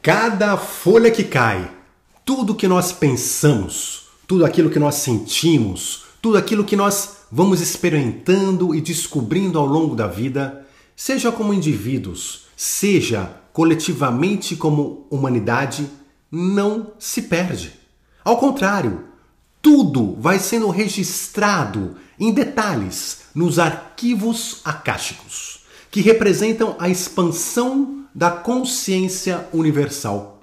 Cada folha que cai, tudo que nós pensamos, tudo aquilo que nós sentimos, tudo aquilo que nós vamos experimentando e descobrindo ao longo da vida, seja como indivíduos, seja coletivamente como humanidade, não se perde. Ao contrário, tudo vai sendo registrado em detalhes nos arquivos acásticos, que representam a expansão da consciência universal.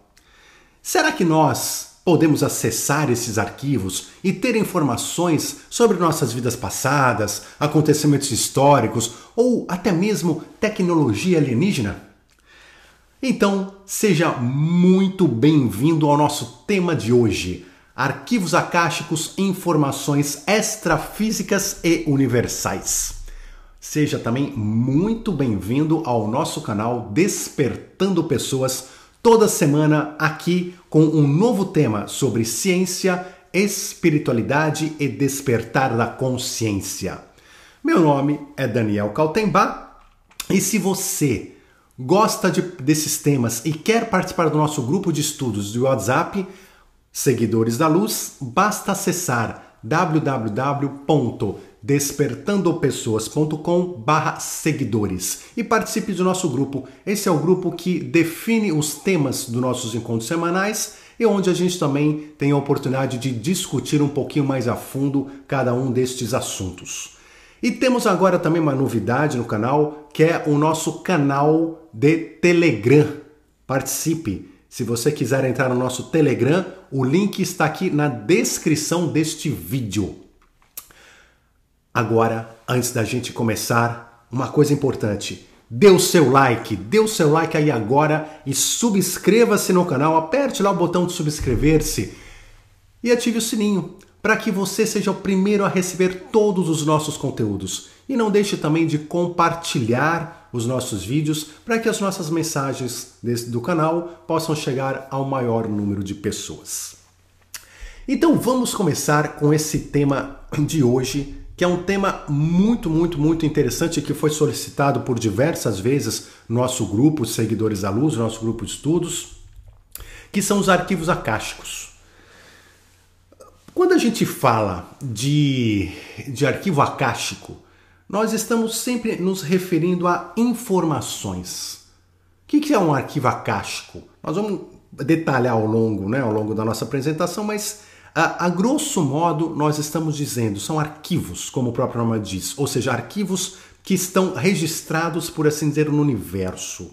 Será que nós podemos acessar esses arquivos e ter informações sobre nossas vidas passadas, acontecimentos históricos ou até mesmo tecnologia alienígena? Então, seja muito bem-vindo ao nosso tema de hoje: arquivos acásticos, informações extrafísicas e universais. Seja também muito bem-vindo ao nosso canal Despertando Pessoas, toda semana aqui com um novo tema sobre ciência, espiritualidade e despertar da consciência. Meu nome é Daniel Kaltenbach e se você gosta de, desses temas e quer participar do nosso grupo de estudos do WhatsApp, Seguidores da Luz, basta acessar www.despertandopessoas.com barra seguidores e participe do nosso grupo. Esse é o grupo que define os temas dos nossos encontros semanais e onde a gente também tem a oportunidade de discutir um pouquinho mais a fundo cada um destes assuntos. E temos agora também uma novidade no canal, que é o nosso canal de Telegram. Participe! Se você quiser entrar no nosso Telegram, o link está aqui na descrição deste vídeo. Agora, antes da gente começar, uma coisa importante. Dê o seu like, dê o seu like aí agora e subscreva-se no canal, aperte lá o botão de subscrever-se e ative o sininho para que você seja o primeiro a receber todos os nossos conteúdos. E não deixe também de compartilhar os nossos vídeos para que as nossas mensagens do canal possam chegar ao maior número de pessoas. Então vamos começar com esse tema de hoje, que é um tema muito, muito, muito interessante que foi solicitado por diversas vezes no nosso grupo Seguidores da Luz, nosso grupo de estudos, que são os arquivos acásticos. Quando a gente fala de, de arquivo acástico, nós estamos sempre nos referindo a informações. O que é um arquivo acástico? Nós vamos detalhar ao longo, né, ao longo da nossa apresentação, mas a, a, grosso modo nós estamos dizendo são arquivos, como o próprio nome diz, ou seja, arquivos que estão registrados, por assim dizer, no universo.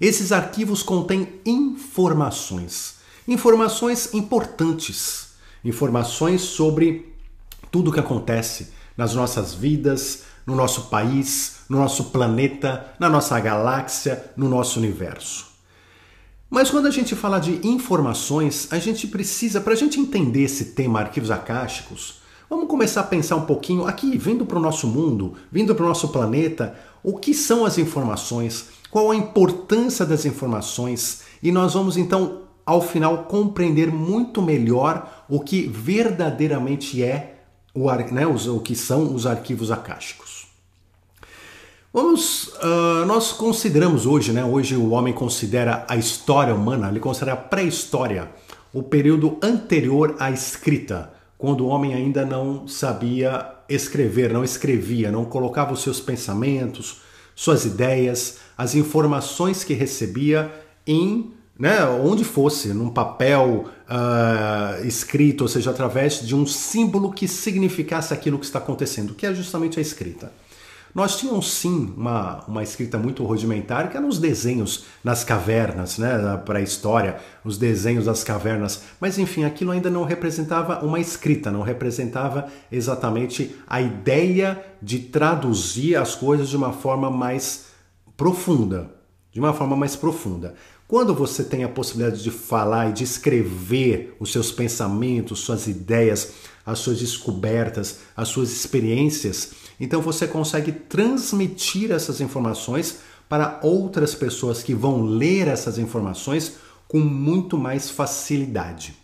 Esses arquivos contêm informações, informações importantes informações sobre tudo o que acontece nas nossas vidas, no nosso país, no nosso planeta, na nossa galáxia, no nosso universo. Mas quando a gente fala de informações, a gente precisa, para a gente entender esse tema arquivos acásticos, vamos começar a pensar um pouquinho aqui, vindo para o nosso mundo, vindo para o nosso planeta, o que são as informações, qual a importância das informações, e nós vamos então ao final compreender muito melhor o que verdadeiramente é o, né, o que são os arquivos acásticos. Vamos, uh, nós consideramos hoje, né, hoje o homem considera a história humana, ele considera a pré-história, o período anterior à escrita, quando o homem ainda não sabia escrever, não escrevia, não colocava os seus pensamentos, suas ideias, as informações que recebia em né, onde fosse, num papel uh, escrito, ou seja, através de um símbolo que significasse aquilo que está acontecendo, que é justamente a escrita. Nós tínhamos sim uma, uma escrita muito rudimentar, que eram os desenhos nas cavernas, né, da pré-história, os desenhos das cavernas, mas enfim, aquilo ainda não representava uma escrita, não representava exatamente a ideia de traduzir as coisas de uma forma mais profunda, de uma forma mais profunda. Quando você tem a possibilidade de falar e de escrever os seus pensamentos, suas ideias, as suas descobertas, as suas experiências, então você consegue transmitir essas informações para outras pessoas que vão ler essas informações com muito mais facilidade.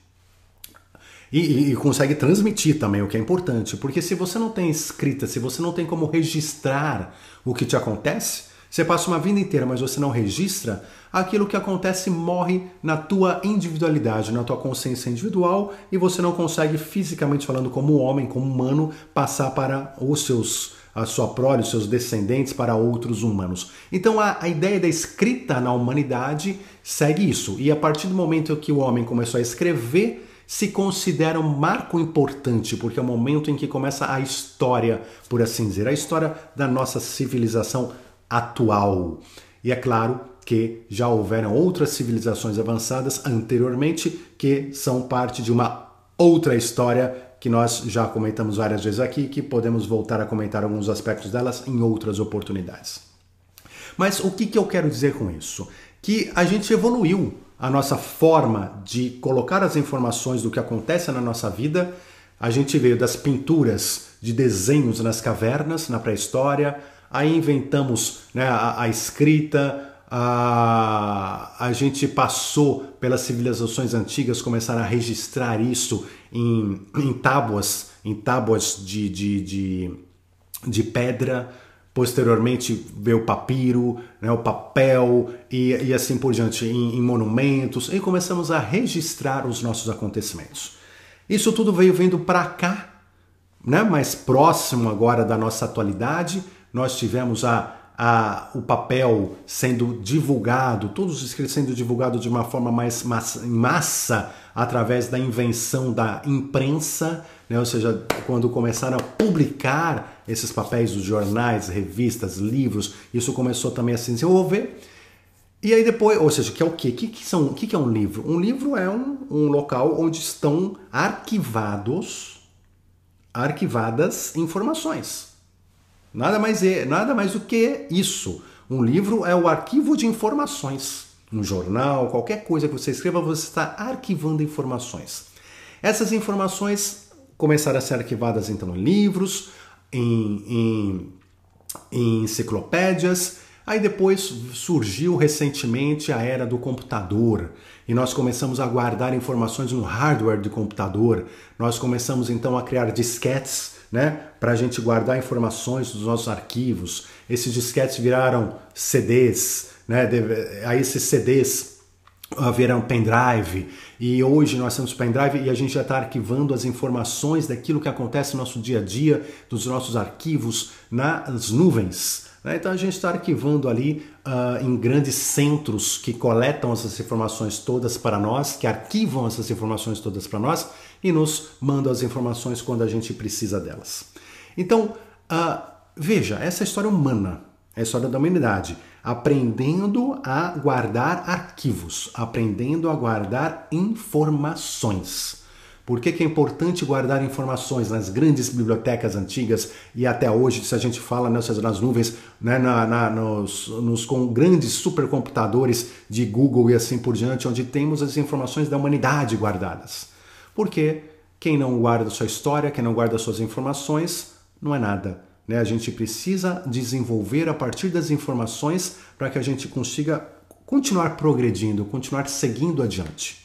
E, e, e, consegue transmitir também, o que é importante, porque se você não tem escrita, se você não tem como registrar o que te acontece, Você passa uma vida inteira, mas você não registra, aquilo que acontece morre na tua individualidade, na tua consciência individual e você não consegue fisicamente falando como homem, como humano, passar para os seus a sua prole, os seus descendentes para outros humanos. Então a, a ideia da escrita na humanidade segue isso. E a partir do momento que o homem começou a escrever, se considera um marco importante, porque é o momento em que começa a história, por assim dizer, a história da nossa civilização atual. E é claro que já houveram outras civilizações avançadas anteriormente que são parte de uma outra história que nós já comentamos várias vezes aqui, que podemos voltar a comentar alguns aspectos delas em outras oportunidades. Mas o que, que eu quero dizer com isso? Que a gente evoluiu a nossa forma de colocar as informações do que acontece na nossa vida. A gente veio das pinturas de desenhos nas cavernas, na pré-história, aí inventamos né, a, a escrita, a, a gente passou pelas civilizações antigas, começaram a registrar isso em, em tábuas, em tábuas de, de, de, de pedra, Posteriormente veio o papiro, né, o papel e, e assim por diante, em, em, monumentos, e começamos a registrar os nossos acontecimentos. Isso tudo veio vindo para cá, né, mais próximo agora da nossa atualidade. Nós tivemos a, a, o papel sendo divulgado, todos os escritos sendo divulgados de uma forma mais massa, em massa através da invenção da imprensa, né? ou seja, quando começaram a publicar esses papéis dos jornais, revistas, livros, isso começou também a se desenvolver. E aí depois, ou seja, que é o quê? Que, que, são, que, que é um livro? Um livro é um, um local onde estão arquivados, arquivadas informações. Nada mais, é, nada mais do que isso. Um livro é o arquivo de informações um jornal, qualquer coisa que você escreva, você está arquivando informações. Essas informações começaram a ser arquivadas então em livros, em, em, em enciclopédias. Aí depois surgiu recentemente a era do computador e nós começamos a guardar informações no hardware do computador. Nós começamos então a criar disquetes né, para a gente guardar informações dos nossos arquivos. Esses disquetes viraram CDs, né? Aí esses CDs haverão pendrive e hoje nós temos pendrive e a gente já está arquivando as informações daquilo que acontece no nosso dia a dia, dos nossos arquivos nas nuvens. Né? Então a gente está arquivando ali uh, em grandes centros que coletam essas informações todas para nós, que arquivam essas informações todas para nós e nos mandam as informações quando a gente precisa delas. Então uh, veja, essa é história humana, é a história da humanidade aprendendo a guardar arquivos, aprendendo a guardar informações. Por que, que, é importante guardar informações nas grandes bibliotecas antigas e até hoje, se a gente fala né, seja, nas nuvens, né, na, na, nos, nos com grandes supercomputadores de Google e assim por diante, onde temos as informações da humanidade guardadas? Porque quem não guarda sua história, quem não guarda suas informações, não é nada. Né? A gente precisa desenvolver a partir das informações para que a gente consiga continuar progredindo, continuar seguindo adiante.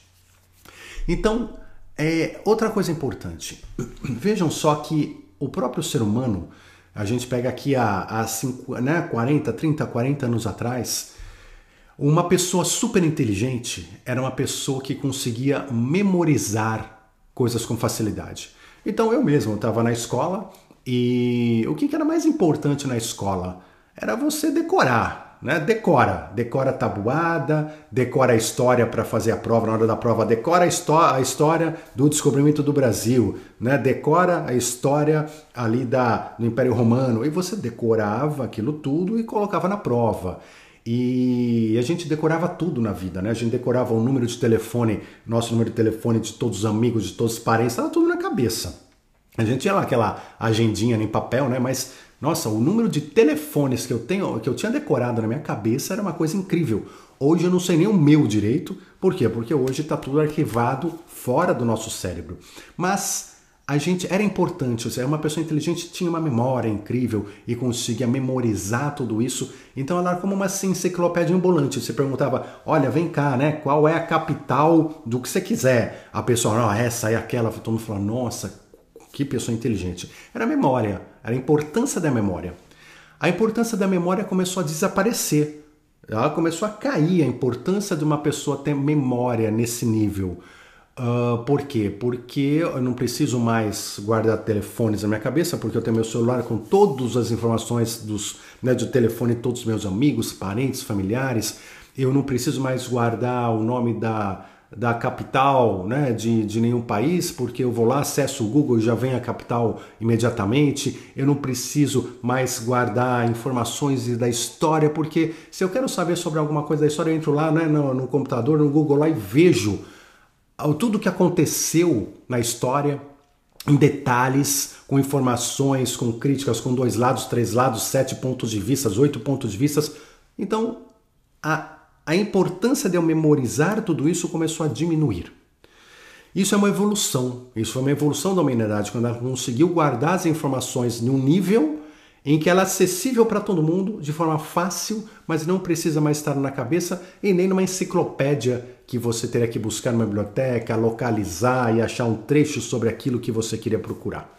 Então, é, outra coisa importante, vejam só que o próprio ser humano, a gente pega aqui há, há cinco, né, 40, 30, 40 anos atrás, uma pessoa super inteligente era uma pessoa que conseguia memorizar coisas com facilidade. Então eu mesmo estava na escola, e o que, era mais importante na escola? Era você decorar, né? Decora, decora a tabuada, decora a história para fazer a prova, na hora da prova, decora a, a história do descobrimento do Brasil, né? Decora a história ali da, do Império Romano. E você decorava aquilo tudo e colocava na prova. E a gente decorava tudo na vida, né? A gente decorava o número de telefone, nosso número de telefone de todos os amigos, de todos os parentes, estava tudo na cabeça. A gente tinha lá aquela agendinha em papel, né? Mas nossa, o número de telefones que eu tenho, que eu tinha decorado na minha cabeça era uma coisa incrível. Hoje eu não sei nem o meu direito. Por quê? Porque hoje está tudo arquivado fora do nosso cérebro. Mas a gente era importante, ou seja, uma pessoa inteligente tinha uma memória incrível e conseguia memorizar tudo isso. Então ela era como uma assim, enciclopédia ambulante. Você perguntava, olha, vem cá, né? Qual é a capital do que você quiser? A pessoa, não, essa é aquela. Todo mundo falou, nossa, que pessoa inteligente. Era a memória, era a importância da memória. a importância da memória começou a desaparecer. Ela começou a cair a importância de uma pessoa ter memória nesse nível. Uh, por quê? Porque eu não preciso mais guardar telefones na minha cabeça, porque eu tenho meu celular com todas as informações dos, né, do telefone de todos os meus amigos, parentes, familiares. Eu não preciso mais guardar o nome da, da capital né, de, de nenhum país, porque eu vou lá, acesso o Google e já vem a capital imediatamente. Eu não preciso mais guardar informações da história, porque se eu quero saber sobre alguma coisa da história, eu entro lá né, no, no computador, no Google lá e vejo tudo o que aconteceu na história em detalhes, com informações, com críticas, com dois lados, três lados, sete pontos de vista, oito pontos de vista. Então, a, a importância de eu memorizar tudo isso começou a diminuir. Isso é uma evolução. Isso foi uma evolução da humanidade, quando ela conseguiu guardar as informações num nível em que ela é acessível para todo mundo de forma fácil, mas não precisa mais estar na cabeça e nem numa enciclopédia que você teria que buscar numa biblioteca, localizar e achar um trecho sobre aquilo que você queria procurar.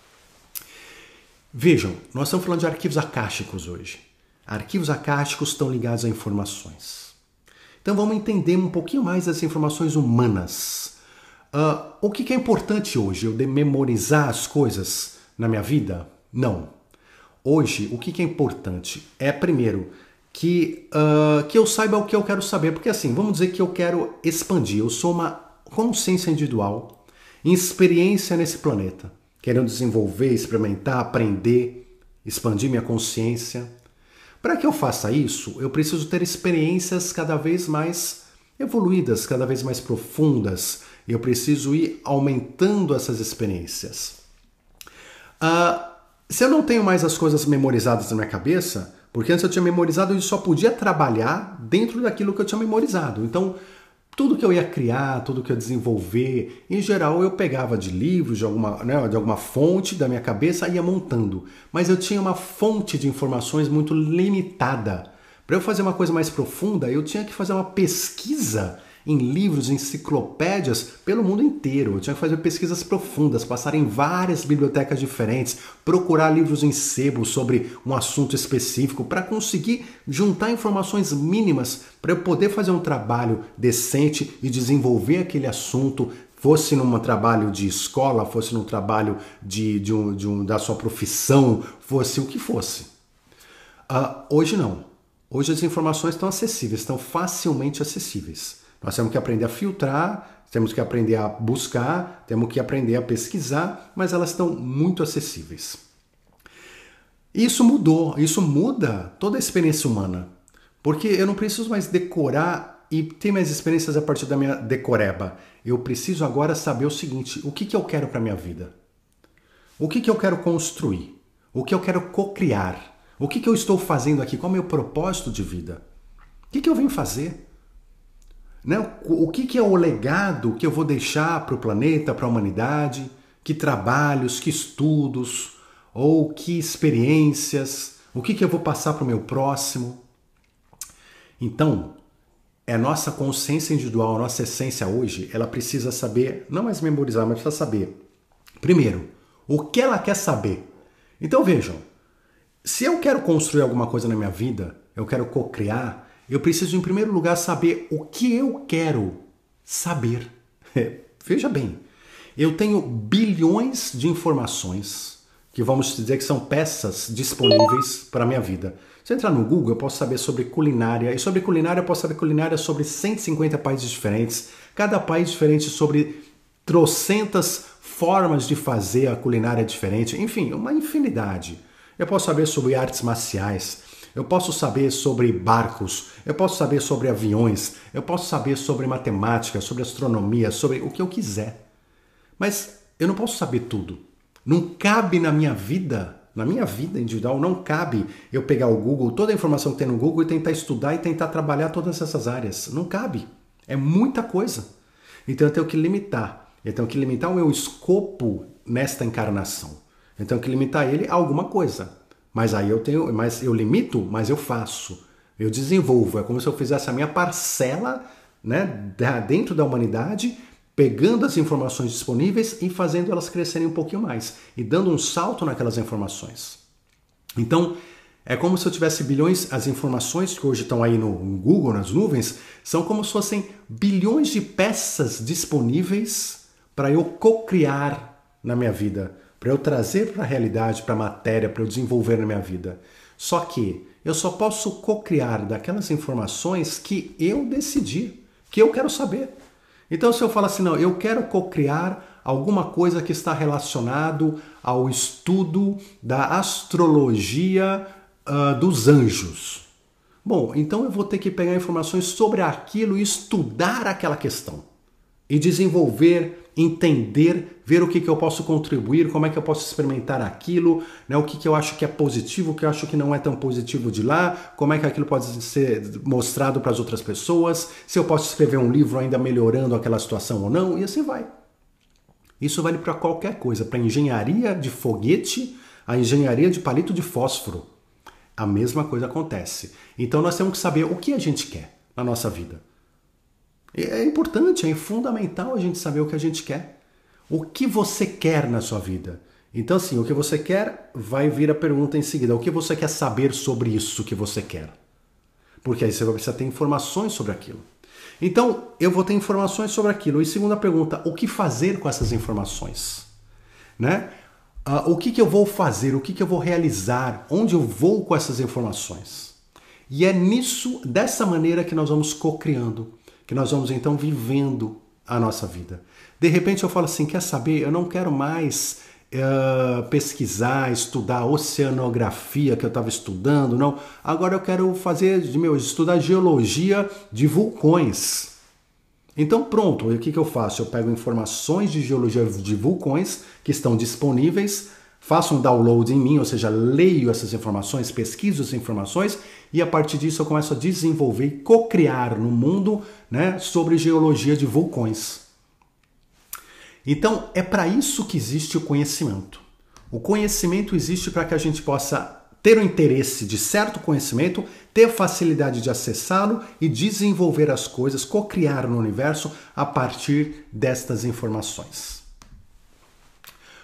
Vejam, nós estamos falando de arquivos acásticos hoje. Arquivos acásticos estão ligados a informações. Então vamos entender um pouquinho mais das informações humanas. Uh, o que é importante hoje? Eu memorizar as coisas na minha vida? Não. Hoje, o que é importante? É, primeiro, que, uh, que eu saiba o que eu quero saber. Porque assim, vamos dizer que eu quero expandir. Eu sou uma consciência individual experiência nesse planeta. Querendo desenvolver, experimentar, aprender, expandir minha consciência. Para que eu faça isso, eu preciso ter experiências cada vez mais evoluídas, cada vez mais profundas. Eu preciso ir aumentando essas experiências. Uh, se eu não tenho mais as coisas memorizadas na minha cabeça, porque antes eu tinha memorizado e só podia trabalhar dentro daquilo que eu tinha memorizado. Então, tudo que eu ia criar, tudo que eu desenvolver, em geral eu pegava de livros, de alguma, né, de alguma fonte da minha cabeça e ia montando. Mas eu tinha uma fonte de informações muito limitada. Para eu fazer uma coisa mais profunda, eu tinha que fazer uma pesquisa em livros, enciclopédias pelo mundo inteiro. Eu tinha que fazer pesquisas profundas, passar em várias bibliotecas diferentes, procurar livros em sebo sobre um assunto específico para conseguir juntar informações mínimas para eu poder fazer um trabalho decente e desenvolver aquele assunto, fosse num trabalho de escola, fosse num trabalho de, de, um, de um, da sua profissão, fosse o que fosse. Uh, hoje não. Hoje as informações estão acessíveis, estão facilmente acessíveis. Nós temos que aprender a filtrar, temos que aprender a buscar, temos que aprender a pesquisar, mas elas estão muito acessíveis. Isso mudou, isso muda toda a experiência humana. Porque eu não preciso mais decorar e ter mais experiências a partir da minha decoreba. Eu preciso agora saber o seguinte: o que, que eu quero para a minha vida? O que, que eu quero construir? O que eu quero co-criar? O que, que eu estou fazendo aqui? Qual é o meu propósito de vida? O que, que eu vim fazer? Né? O que, que é o legado que eu vou deixar para o planeta, para a humanidade? Que trabalhos, que estudos, ou que experiências? O que, que eu vou passar para o meu próximo? Então, é nossa consciência individual, a nossa essência hoje, ela precisa saber, não mais memorizar, mas precisa saber. Primeiro, o que ela quer saber. Então vejam, se eu quero construir alguma coisa na minha vida, eu quero co-criar, eu preciso, em primeiro lugar, saber o que eu quero saber. Veja bem, eu tenho bilhões de informações que vamos dizer que são peças disponíveis para a minha vida. Se eu entrar no Google, eu posso saber sobre culinária, e sobre culinária eu posso saber culinária sobre 150 países diferentes, cada país diferente sobre trocentas formas de fazer a culinária diferente, enfim, uma infinidade. Eu posso saber sobre artes marciais, eu posso saber sobre barcos, eu posso saber sobre aviões, eu posso saber sobre matemática, sobre astronomia, sobre o que eu quiser. Mas eu não posso saber tudo. Não cabe na minha vida, na minha vida individual, não cabe eu pegar o Google, toda a informação que tem no Google e tentar estudar e tentar trabalhar todas essas áreas. Não cabe. É muita coisa. Então eu tenho que limitar. Eu tenho que limitar o meu escopo nesta encarnação. Eu tenho que limitar ele a alguma coisa. Mas aí eu tenho, mas eu limito, mas eu faço. Eu desenvolvo. É como se eu fizesse a minha parcela, né, dentro da humanidade, pegando as informações disponíveis e fazendo elas crescerem um pouquinho mais e dando um salto naquelas informações. Então, É como se eu tivesse bilhões, as informações que hoje estão aí no Google, nas nuvens, são como se fossem bilhões de peças disponíveis para eu co-criar na minha vida, para eu trazer para a realidade, para a matéria, para eu desenvolver na minha vida. Só que eu só posso co-criar daquelas informações que eu decidi, que eu quero saber. Então, se eu falar assim, não, eu quero co-criar alguma coisa que está relacionado ao estudo da astrologia uh, dos anjos. Bom, então eu vou ter que pegar informações sobre aquilo e estudar aquela questão e desenvolver entender, ver o que, que eu posso contribuir, como é que eu posso experimentar aquilo, né, o que, que eu acho que é positivo, o que eu acho que não é tão positivo de lá, como é que aquilo pode ser mostrado para as outras pessoas, se eu posso escrever um livro ainda melhorando aquela situação ou não, e assim vai. Isso vale para qualquer coisa, para engenharia de foguete, a engenharia de palito de fósforo. A mesma coisa acontece. Então nós temos que saber o que a gente quer na nossa vida. É importante, é fundamental a gente saber o que a gente quer. O que você quer na sua vida? Então, assim, o que você quer vai vir a pergunta em seguida. O que você quer saber sobre isso que você quer? Porque aí você vai precisar ter informações sobre aquilo. Então, eu vou ter informações sobre aquilo. E segunda pergunta, o que fazer com essas informações? Né? Uh, o que, que eu vou fazer? O que, que eu vou realizar? Onde eu vou com essas informações? E é nisso, dessa maneira, que nós vamos co-criando que nós vamos então vivendo a nossa vida. De repente eu falo assim: quer saber? Eu não quero mais uh, pesquisar, estudar oceanografia que eu estava estudando, não. Agora eu quero fazer, meu, estudar geologia de vulcões. Então pronto, o que, que eu faço? Eu pego informações de geologia de vulcões que estão disponíveis faço um download em mim, ou seja, leio essas informações, pesquiso essas informações e a partir disso eu começo a desenvolver e co-criar no mundo né, sobre geologia de vulcões. Então é para isso que existe o conhecimento. O conhecimento existe para que a gente possa ter o interesse de certo conhecimento, ter facilidade de acessá-lo e desenvolver as coisas, co-criar no universo a partir destas informações.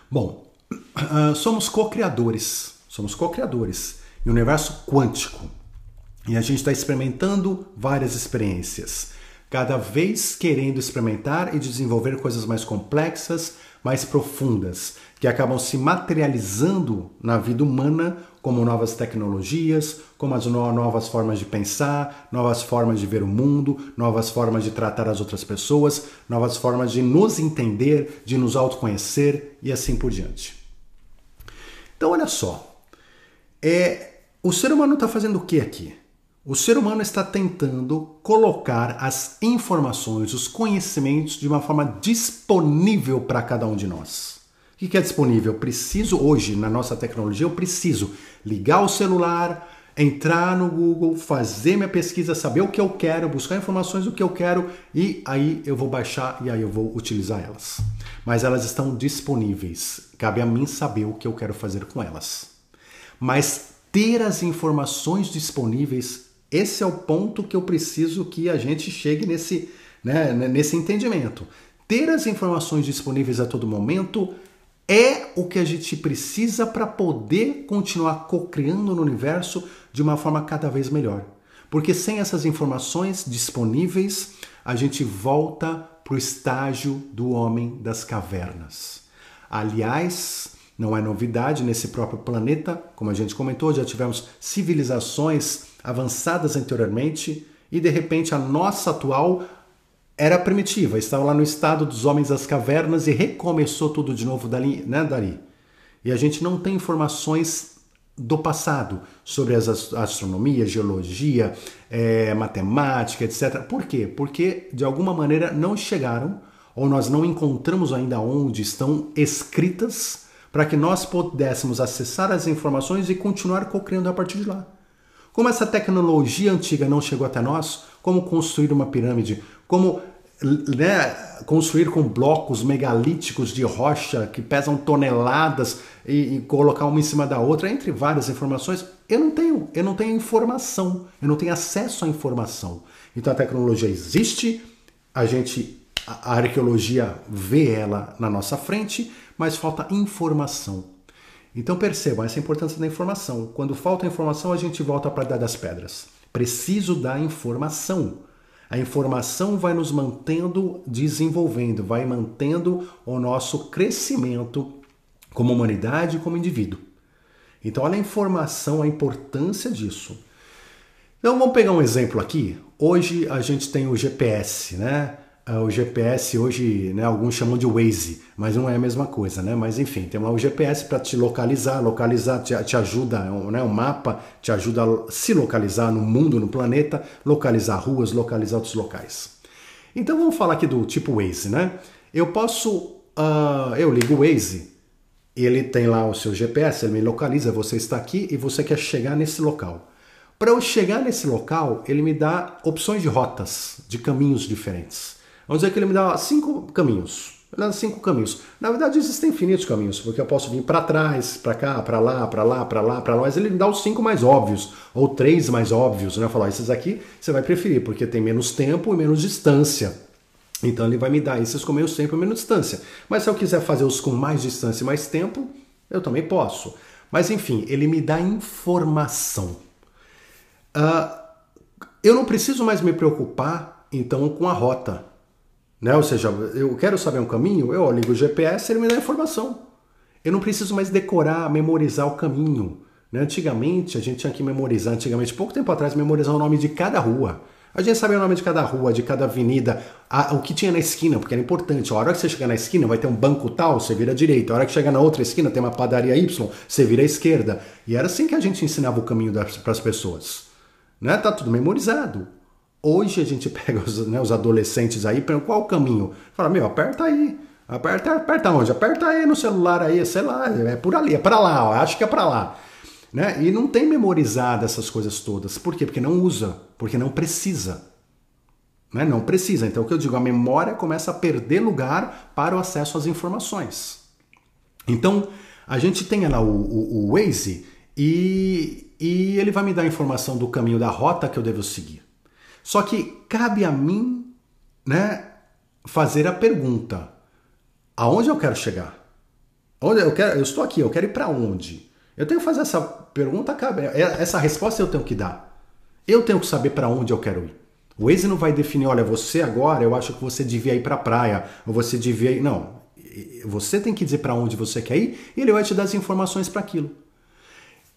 Bom, uh, somos co-criadores. Somos co-criadores em um universo quântico. E a gente está experimentando várias experiências, cada vez querendo experimentar e desenvolver coisas mais complexas, mais profundas, que acabam se materializando na vida humana como novas tecnologias, como as novas formas de pensar, novas formas de ver o mundo, novas formas de tratar as outras pessoas, novas formas de nos entender, de nos autoconhecer e assim por diante. Então, olha só. É, o ser humano está fazendo o que aqui? O ser humano está tentando colocar as informações, os conhecimentos de uma forma disponível para cada um de nós. O que é disponível? Eu preciso, hoje, na nossa tecnologia, eu preciso ligar o celular, entrar no Google, fazer minha pesquisa, saber o que eu quero, buscar informações do que eu quero e aí eu vou baixar e aí eu vou utilizar elas mas elas estão disponíveis. Cabe a mim saber o que eu quero fazer com elas. Mas ter as informações disponíveis, esse é o ponto que eu preciso que a gente chegue nesse, né, nesse entendimento. Ter as informações disponíveis a todo momento é o que a gente precisa para poder continuar co-criando no universo de uma forma cada vez melhor. Porque sem essas informações disponíveis, a gente volta para o estágio do homem das cavernas. Aliás, não é novidade nesse próprio planeta, como a gente comentou, já tivemos civilizações avançadas anteriormente e de repente a nossa atual era primitiva, estava lá no estado dos homens das cavernas e recomeçou tudo de novo dali, né, dali. E a gente não tem informações do passado sobre as astronomia, geologia, é, matemática, etc. Por quê? Porque de alguma maneira não chegaram ou nós não encontramos ainda onde estão escritas para que nós pudéssemos acessar as informações e continuar co-criando a partir de lá. Como essa tecnologia antiga não chegou até nós, como construir uma pirâmide, como né, construir com blocos megalíticos de rocha que pesam toneladas e, e, colocar uma em cima da outra, entre várias informações, eu não tenho, eu não tenho informação, eu não tenho acesso à informação. Então a tecnologia existe, a gente a arqueologia vê ela na nossa frente, mas falta informação. Então percebam essa importância da informação. Quando falta informação, a gente volta para dar das pedras. Preciso da informação. A informação vai nos mantendo desenvolvendo, vai mantendo o nosso crescimento como humanidade e como indivíduo. Então, olha a informação, a importância disso. Então, vamos pegar um exemplo aqui. Hoje a gente tem o GPS, né? Ah, o GPS hoje, né, alguns chamam de Waze, mas não é a mesma coisa, né? Mas enfim, tem lá o GPS para te localizar, localizar te, te ajuda, né, o mapa te ajuda a se localizar no mundo, no planeta, localizar ruas, localizar outros locais. Então vamos falar aqui do tipo Waze, né? Eu posso, uh, eu ligo o Waze, ele tem lá o seu GPS, ele me localiza, você está aqui e você quer chegar nesse local. Para eu chegar nesse local, ele me dá opções de rotas, de caminhos diferentes. Vamos dizer que ele me dá cinco caminhos. Ele dá cinco caminhos. Na verdade, existem infinitos caminhos, porque eu posso vir para trás, para cá, para lá, para lá, para lá, para lá, mas ele me dá os cinco mais óbvios, ou três mais óbvios, né? Falar, esses aqui você vai preferir, porque tem menos tempo e menos distância. Então ele vai me dar esses com menos tempo e menos distância. Mas se eu quiser fazer os com mais distância e mais tempo, eu também posso. Mas enfim, ele me dá informação. Uh, eu não preciso mais me preocupar, então, com a rota. Né? Ou seja, eu quero saber um caminho, eu ligo o GPS e ele me dá informação. Eu não preciso mais decorar, memorizar o caminho. Né? Antigamente, a gente tinha que memorizar, antigamente, pouco tempo atrás, memorizar o nome de cada rua. A gente sabia o nome de cada rua, de cada avenida, a, o que tinha na esquina, porque era importante. A hora que você chegar na esquina, vai ter um banco tal, você vira à direita. A hora que chegar na outra esquina, tem uma padaria Y, você vira à esquerda. E era assim que a gente ensinava o caminho para as pessoas. Né? Tá tudo memorizado. Hoje a gente pega os, né, os adolescentes aí, qual o caminho? Fala, meu, aperta aí. Aperta, aperta onde? Aperta aí no celular aí, sei lá, é por ali, é para lá, ó, acho que é para lá. Né? E não tem memorizado essas coisas todas. Por quê? Porque não usa, porque não precisa. Né? Não precisa. Então o que eu digo, a memória começa a perder lugar para o acesso às informações. Então a gente tem lá o, o, o Waze e, e ele vai me dar a informação do caminho da rota que eu devo seguir. Só que cabe a mim, né, fazer a pergunta: aonde eu quero chegar? Onde eu quero? Eu estou aqui, eu quero ir para onde? Eu tenho que fazer essa pergunta, cabe, é, essa resposta eu tenho que dar. Eu tenho que saber para onde eu quero ir. O Waze não vai definir, olha, você agora, eu acho que você devia ir para a praia, ou você devia ir. Não. Você tem que dizer para onde você quer ir e ele vai te dar as informações para aquilo.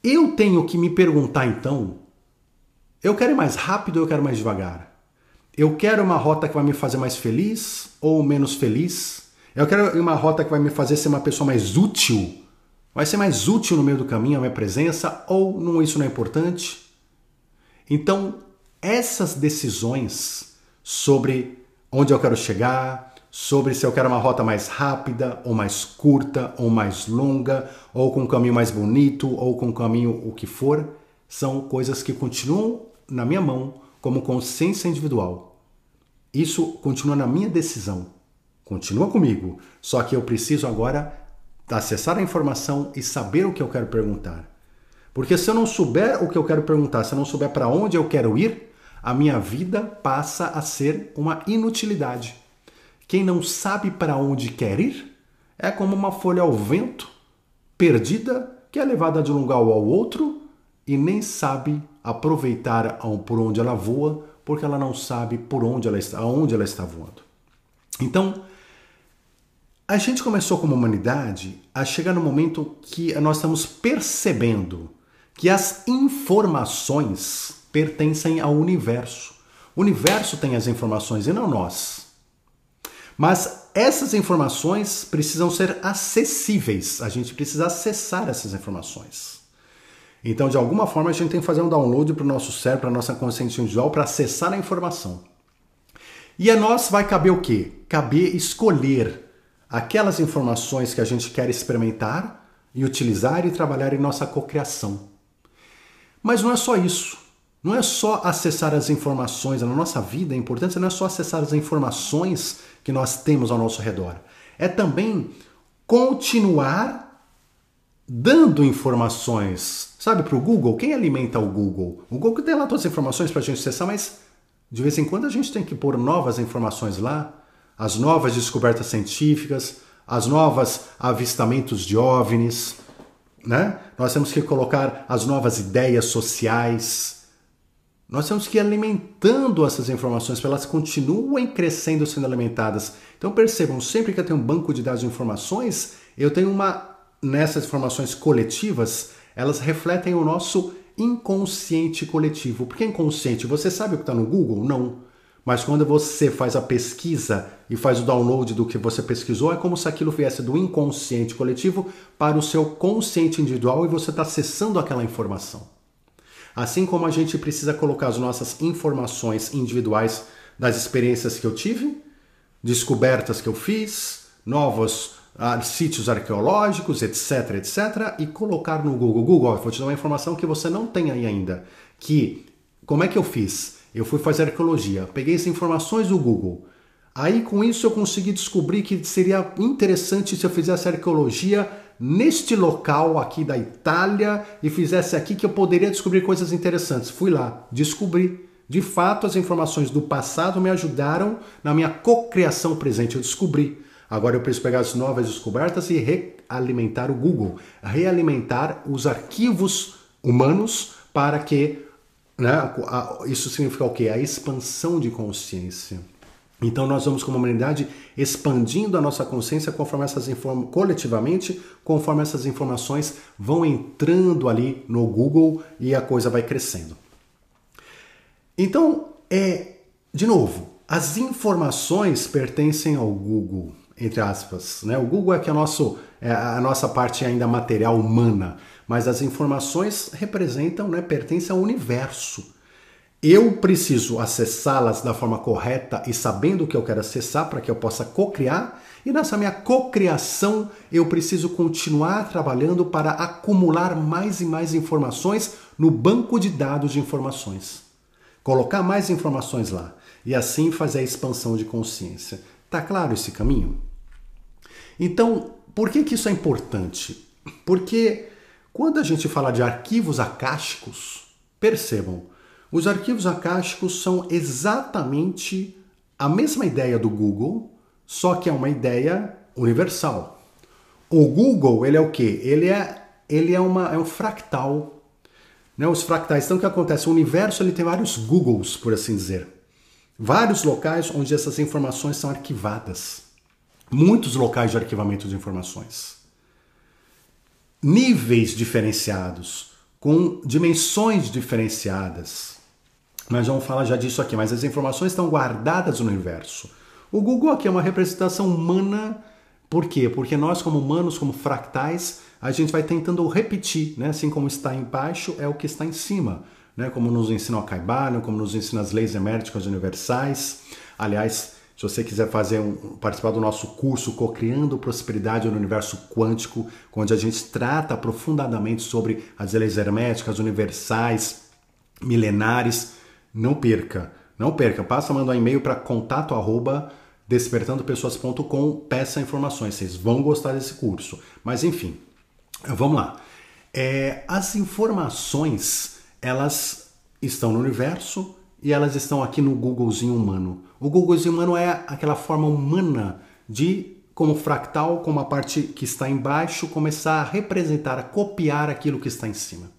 Eu tenho que me perguntar então eu quero ir mais rápido ou eu quero mais devagar? Eu quero uma rota que vai me fazer mais feliz ou menos feliz? Eu quero uma rota que vai me fazer ser uma pessoa mais útil? Vai ser mais útil no meio do caminho a minha presença ou não, isso não é importante? Então, essas decisões sobre onde eu quero chegar, sobre se eu quero uma rota mais rápida ou mais curta ou mais longa, ou com um caminho mais bonito ou com um caminho o que for, são coisas que continuam na minha mão como consciência individual. Isso continua na minha decisão. Continua comigo. Só que eu preciso agora acessar a informação e saber o que eu quero perguntar. Porque se eu não souber o que eu quero perguntar, se eu não souber para onde eu quero ir, a minha vida passa a ser uma inutilidade. Quem não sabe para onde quer ir é como uma folha ao vento, perdida, que é levada de um lugar ao outro e nem sabe aproveitar por onde ela voa, porque ela não sabe por onde ela está, aonde ela está voando. Então, a gente começou como humanidade a chegar no momento que nós estamos percebendo que as informações pertencem ao universo. O universo tem as informações e não nós. Mas essas informações precisam ser acessíveis. A gente precisa acessar essas informações. Então, de alguma forma, a gente tem que fazer um download para o nosso cérebro, para a nossa consciência individual, para acessar a informação. E a nós vai caber o quê? Caber escolher aquelas informações que a gente quer experimentar e utilizar e trabalhar em nossa cocriação. Mas não é só isso. Não é só acessar as informações na nossa vida, a importância não é só acessar as informações que nós temos ao nosso redor. É também continuar dando informações, sabe, para o Google. Quem alimenta o Google? O Google tem lá todas as informações para a gente acessar, mas de vez em quando a gente tem que pôr novas informações lá, as novas descobertas científicas, as novas avistamentos de OVNIs. né? Nós temos que colocar as novas ideias sociais. Nós temos que ir alimentando essas informações para elas continuem crescendo, sendo alimentadas. Então percebam, sempre que eu tenho um banco de dados de informações, eu tenho uma nessas informações coletivas, elas refletem o nosso inconsciente coletivo. Por que inconsciente? Você sabe o que está no Google? Não. Mas quando você faz a pesquisa e faz o download do que você pesquisou, é como se aquilo viesse do inconsciente coletivo para o seu consciente individual e você está acessando aquela informação. Assim como a gente precisa colocar as nossas informações individuais das experiências que eu tive, descobertas que eu fiz, novos uh, sítios arqueológicos, etc, etc, e colocar no Google. Google, vou te dar uma informação que você não tem aí ainda. Que, como é que eu fiz? Eu fui fazer arqueologia, peguei as informações do Google. Aí com isso eu consegui descobrir que seria interessante se eu fizesse arqueologia neste local aqui da Itália e fizesse aqui que eu poderia descobrir coisas interessantes. Fui lá, descobri. De fato, as informações do passado me ajudaram na minha cocriação presente. Eu descobri. Agora eu preciso pegar as novas descobertas e realimentar o Google, realimentar os arquivos humanos para que né, isso significa o quê? A expansão de consciência. Então nós vamos como humanidade expandindo a nossa consciência conforme essas coletivamente, conforme essas informações vão entrando ali no Google e a coisa vai crescendo. Então, é de novo, as informações pertencem ao Google entre aspas. Né? O Google é que é, nosso, é a nossa parte ainda material humana, mas as informações representam, né, pertencem ao universo. Eu preciso acessá-las da forma correta e sabendo o que eu quero acessar para que eu possa co-criar. E nessa minha cocriação, eu preciso continuar trabalhando para acumular mais e mais informações no banco de dados de informações. Colocar mais informações lá e assim fazer a expansão de consciência. Tá claro esse caminho? Então, por que, que isso é importante? Porque quando a gente fala de arquivos acásticos, percebam, os arquivos acásticos são exatamente a mesma ideia do Google, só que é uma ideia universal. O Google, ele é o quê? Ele é, ele é, uma, é um fractal. Né? Os fractais, então o que acontece? O universo ele tem vários Googles, por assim dizer. Vários locais onde essas informações são arquivadas muitos locais de arquivamento de informações. Níveis diferenciados, com dimensões diferenciadas. Nós vamos falar já disso aqui, mas as informações estão guardadas no universo. O Google aqui é uma representação humana, por quê? Porque nós, como humanos, como fractais, a gente vai tentando repetir, né? assim como está embaixo é o que está em cima, né? como nos ensina o Kybalion, como nos ensina as leis eméricas universais. Aliás, se você quiser fazer um, participar do nosso curso Cocriando Prosperidade no Universo Quântico, onde a gente trata aprofundadamente sobre as leis herméticas universais, milenares, não perca, não perca. Passa, manda um e-mail para contato arroba despertandopessoas.com, peça informações. Vocês vão gostar desse curso. Mas enfim, vamos lá. É, as informações, elas estão no universo, e elas estão aqui no Googlezinho humano. O humano é aquela forma humana de, como fractal, como a parte que está embaixo, começar a representar, a copiar aquilo que está em cima.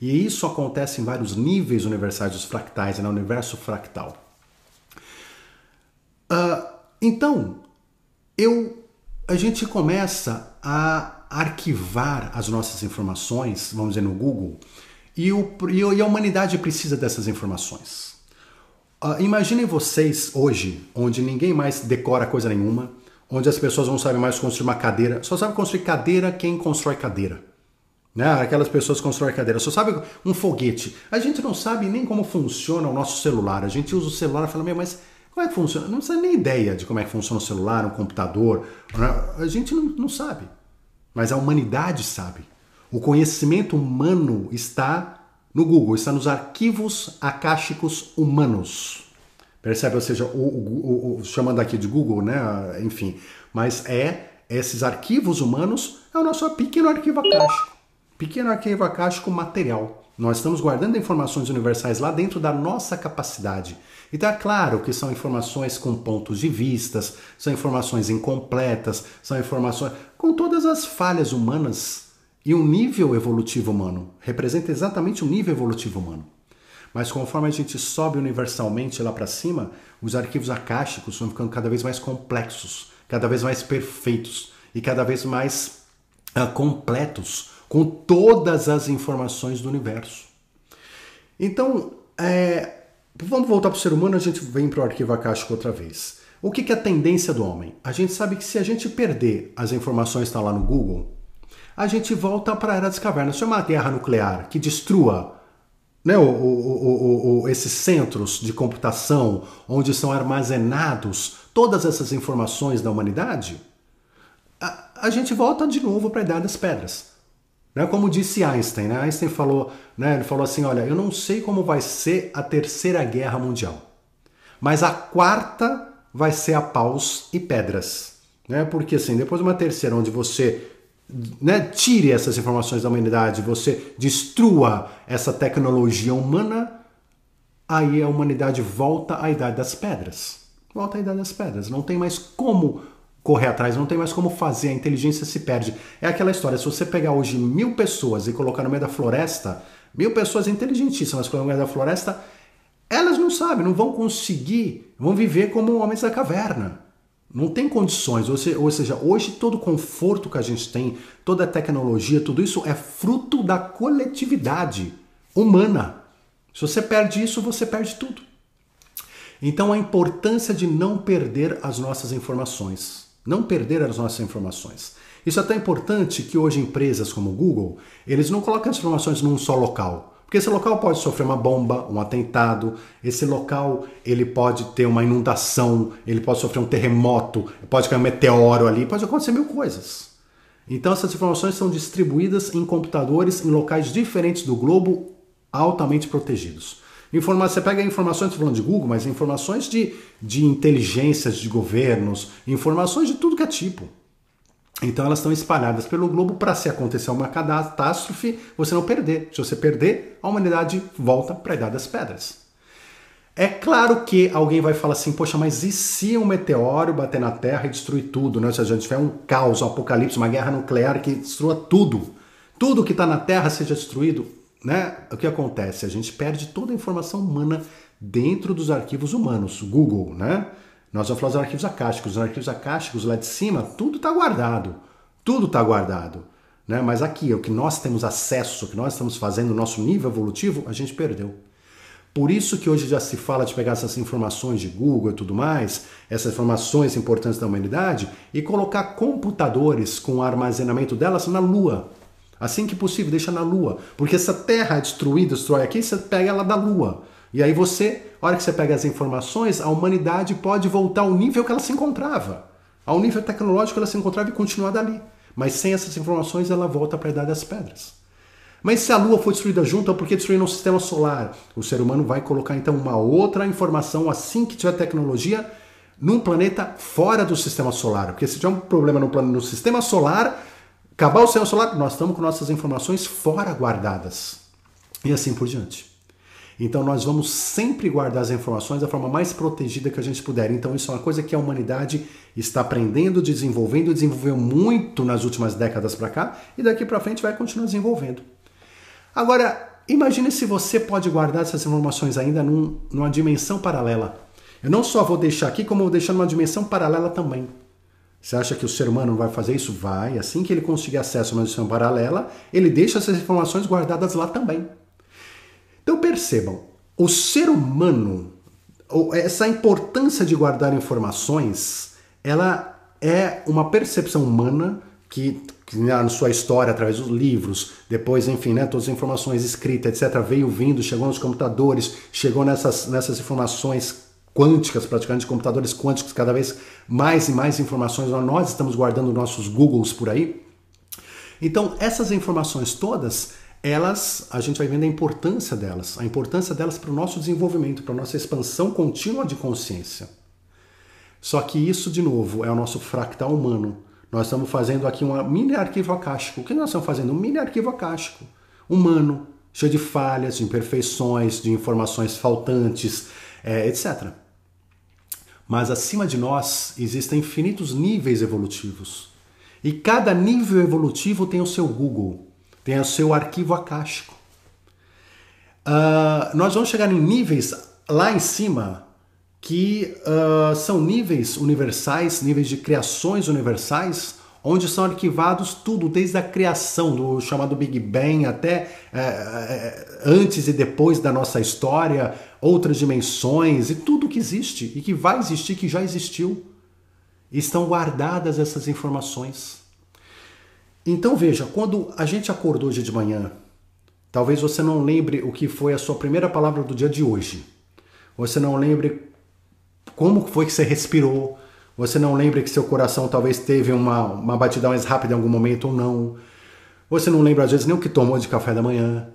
E isso acontece em vários níveis universais dos fractais, no né? universo fractal. Uh, então, eu, a gente começa a arquivar as nossas informações, vamos dizer, no Google, e, o, e a humanidade precisa dessas informações. Uh, imaginem vocês hoje, onde ninguém mais decora coisa nenhuma, onde as pessoas não sabem mais construir uma cadeira. Só sabe construir cadeira quem constrói cadeira. Né? Aquelas pessoas que constroem cadeira. Só sabe um foguete. A gente não sabe nem como funciona o nosso celular. A gente usa o celular e fala, mas como é que funciona? Não sabe nem ideia de como é que funciona o celular, um computador. Né? A gente não, não sabe. Mas a humanidade sabe. O conhecimento humano está no Google, está nos arquivos akáshicos humanos. Percebe? Ou seja, o, o, o, chamando aqui de Google, né? Enfim, mas é esses arquivos humanos, é o nosso pequeno arquivo akáshico. Pequeno arquivo akáshico material. Nós estamos guardando informações universais lá dentro da nossa capacidade. Então é claro que são informações com pontos de vistas, são informações incompletas, são informações com todas as falhas humanas e um nível evolutivo humano. Representa exatamente o nível evolutivo humano. Mas conforme a gente sobe universalmente lá para cima, os arquivos akáshicos vão ficando cada vez mais complexos, cada vez mais perfeitos e cada vez mais uh, completos com todas as informações do universo. Então, é, vamos voltar para o ser humano, a gente vem para o arquivo akáshico outra vez. O que, que é a tendência do homem? A gente sabe que se a gente perder as informações que estão lá no Google, a gente volta para a Era das Cavernas. Se é uma guerra nuclear que destrua né, o, o, o, esses centros de computação onde são armazenados todas essas informações da humanidade, a, a gente volta de novo para a Idade das Pedras. Né? Como disse Einstein, né? Einstein falou, né? ele falou assim, olha, eu não sei como vai ser a terceira guerra mundial, mas a quarta vai ser a paus e pedras. Né? Porque assim, depois de uma terceira onde você né, tire essas informações da humanidade, você destrua essa tecnologia humana, aí a humanidade volta à idade das pedras. Volta à idade das pedras. Não tem mais como correr atrás, não tem mais como fazer, a inteligência se perde. É aquela história, se você pegar hoje mil pessoas e colocar no meio da floresta, mil pessoas inteligentíssimas colocar no meio da floresta, elas não sabem, não vão conseguir, vão viver como homens da caverna. Não tem condições, ou seja, hoje todo conforto que a gente tem, toda a tecnologia, tudo isso é fruto da coletividade humana. Se você perde isso, você perde tudo. Então a importância de não perder as nossas informações. Não perder as nossas informações. Isso é tão importante que hoje empresas como o Google, eles não colocam as informações num só local. Porque esse local pode sofrer uma bomba, um atentado, esse local ele pode ter uma inundação, ele pode sofrer um terremoto, pode cair um meteoro ali, pode acontecer mil coisas. Então essas informações são distribuídas em computadores em locais diferentes do globo, altamente protegidos. Informar, você pega informações, estou falando de Google, mas informações de, de inteligências de governos, informações de tudo que é tipo. Então elas estão espalhadas pelo globo para se acontecer uma catástrofe, você não perder. Se você perder, a humanidade volta para a Idade das Pedras. É claro que alguém vai falar assim, poxa, mas e se um meteoro bater na Terra e destruir tudo? Né? Se a gente tiver um caos, um apocalipse, uma guerra nuclear que destrua tudo, tudo que está na Terra seja destruído, né? O que acontece? A gente perde toda a informação humana dentro dos arquivos humanos, Google, né? Nós vamos falar dos arquivos acásticos. Os arquivos acásticos lá de cima, tudo está guardado. Tudo está guardado. Né? Mas aqui, o que nós temos acesso, o que nós estamos fazendo, o nosso nível evolutivo, a gente perdeu. Por isso que hoje já se fala de pegar essas informações de Google e tudo mais, essas informações importantes da humanidade, e colocar computadores com o armazenamento delas na Lua. Assim que possível, deixa na Lua. Porque essa Terra é destruída, destrói aqui, você pega ela da Lua. E aí você, a hora que você pega as informações, a humanidade pode voltar ao nível que ela se encontrava. Ao nível tecnológico que ela se encontrava e continuar dali. Mas sem essas informações ela volta para a Idade das Pedras. Mas se a Lua foi destruída junto, por que destruir um sistema solar? O ser humano vai colocar então uma outra informação assim que tiver tecnologia num planeta fora do sistema solar. Porque se tiver um problema no, no sistema solar, acabar o sistema solar, nós estamos com nossas informações fora guardadas. E assim por diante. Então nós vamos sempre guardar as informações da forma mais protegida que a gente puder. Então isso é uma coisa que a humanidade está aprendendo, desenvolvendo, desenvolveu muito nas últimas décadas para cá e daqui para frente vai continuar desenvolvendo. Agora, imagine se você pode guardar essas informações ainda num, numa dimensão paralela. Eu não só vou deixar aqui, como vou deixar numa dimensão paralela também. Você acha que o ser humano não vai fazer isso? Vai. Assim que ele conseguir acesso a uma dimensão paralela, ele deixa essas informações guardadas lá também. Então percebam, o ser humano, essa importância de guardar informações, ela é uma percepção humana que, que na sua história, através dos livros, depois, enfim, né, todas as informações escritas, etc., veio vindo, chegou nos computadores, chegou nessas, nessas informações quânticas, praticamente computadores quânticos, cada vez mais e mais informações, nós estamos guardando nossos Googles por aí. Então, essas informações todas, elas, a gente vai vendo a importância delas, a importância delas para o nosso desenvolvimento, para a nossa expansão contínua de consciência. Só que isso, de novo, é o nosso fractal humano. Nós estamos fazendo aqui um mini arquivo acástico. O que nós estamos fazendo? Um mini arquivo acástico, humano, cheio de falhas, de imperfeições, de informações faltantes, é, etc. Mas acima de nós existem infinitos níveis evolutivos. E cada nível evolutivo tem o seu Google. Tem o seu arquivo acástico. Uh, nós vamos chegar em níveis lá em cima que uh, são níveis universais, níveis de criações universais, onde são arquivados tudo, desde a criação do chamado Big Bang até é, antes e depois da nossa história, outras dimensões e tudo que existe e que vai existir, que já existiu. Estão guardadas essas informações. Então veja, quando a gente acordou hoje de manhã, talvez você não lembre o que foi a sua primeira palavra do dia de hoje. Você não lembre como foi que você respirou? Você não lembra que seu coração talvez teve uma, uma batida mais rápida em algum momento ou não? Você não lembra às vezes nem o que tomou de café da manhã?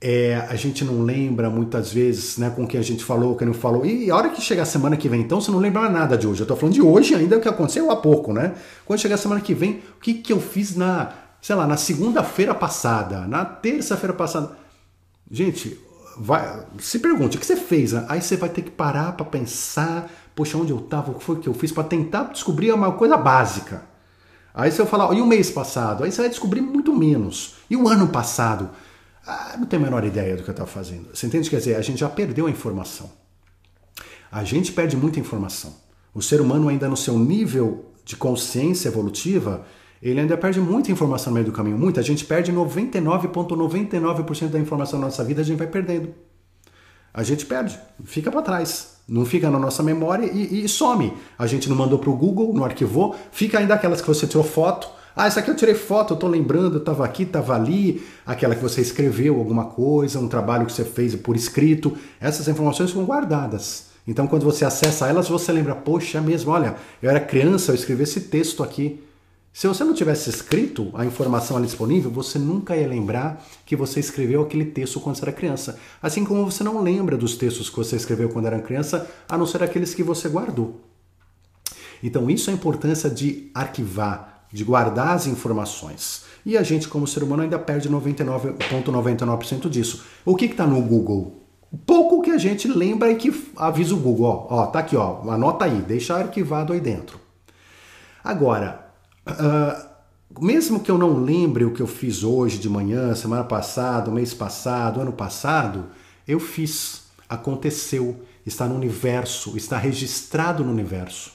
É, a gente não lembra muitas vezes né, com quem a gente falou, quem não falou. E a hora que chegar a semana que vem, então, você não lembra nada de hoje. Eu tô falando de hoje ainda, o que aconteceu há pouco, né? Quando chegar a semana que vem, o que, que eu fiz na, sei lá, na segunda-feira passada, na terça-feira passada? Gente, vai, se pergunte o que você fez. Aí você vai ter que parar para pensar, poxa, onde eu estava, o que foi que eu fiz, para tentar descobrir uma coisa básica. Aí você vai falar, e o mês passado? Aí você vai descobrir muito menos. E o ano passado? Ah, não tenho a menor ideia do que eu estava fazendo. Você entende? Quer dizer, a gente já perdeu a informação. A gente perde muita informação. O ser humano ainda no seu nível de consciência evolutiva, ele ainda perde muita informação no meio do caminho. Muita. A gente perde 99,99% ,99 da informação na nossa vida, a gente vai perdendo. A gente perde, fica para trás. Não fica na nossa memória e, e some. A gente não mandou para o Google, não arquivou. Fica ainda aquelas que você tirou foto. Ah, essa aqui eu tirei foto, eu tô lembrando, eu tava aqui, tava ali. Aquela que você escreveu alguma coisa, um trabalho que você fez por escrito. Essas informações ficam guardadas. Então, quando você acessa elas, você lembra, poxa, é mesmo, olha, eu era criança, eu escrevi esse texto aqui. Se você não tivesse escrito a informação ali disponível, você nunca ia lembrar que você escreveu aquele texto quando você era criança. Assim como você não lembra dos textos que você escreveu quando era criança, a não ser aqueles que você guardou. Então, isso é a importância de arquivar, de guardar as informações. E a gente, como ser humano, ainda perde 99,99% ,99 disso. O que está no Google? Pouco que a gente lembra e que avisa o Google. Ó, ó, tá aqui, ó, anota aí, deixa arquivado aí dentro. Agora, Uh, mesmo que eu não lembre o que eu fiz hoje de manhã, semana passada, mês passado, ano passado, eu fiz, aconteceu, está no universo, está registrado no universo.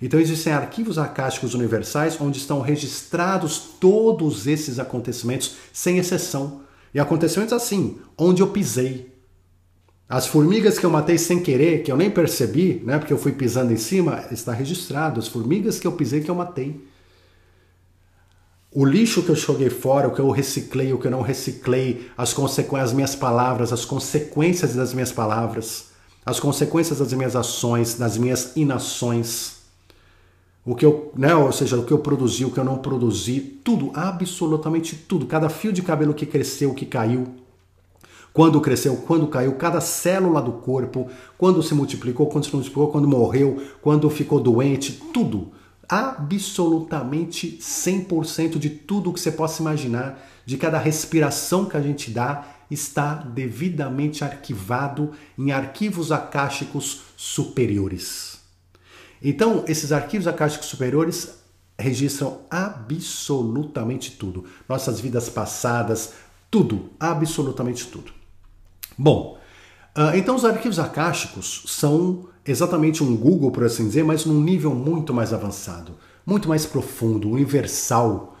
Então existem arquivos acásticos universais onde estão registrados todos esses acontecimentos, sem exceção. E acontecimentos assim, onde eu pisei. As formigas que eu matei sem querer, que eu nem percebi, né, porque eu fui pisando em cima, está registrado. As formigas que eu pisei que eu matei o lixo que eu joguei fora, o que eu reciclei, o que eu não reciclei, as consequências, as minhas palavras, as consequências das minhas palavras, as consequências das minhas ações, das minhas inações, o que eu, né, ou seja, o que eu produzi, o que eu não produzi, tudo, absolutamente tudo, cada fio de cabelo que cresceu, que caiu, quando cresceu, quando caiu, cada célula do corpo, quando se multiplicou, quando se multiplicou, quando morreu, quando ficou doente, tudo absolutamente 100% de tudo que você possa imaginar, de cada respiração que a gente dá, está devidamente arquivado em arquivos acásticos superiores. Então, esses arquivos acásticos superiores registram absolutamente tudo. Nossas vidas passadas, tudo, absolutamente tudo. Bom, ah, então os arquivos acásticos são exatamente um Google, por assim dizer, mas num nível muito mais avançado, muito mais profundo, universal,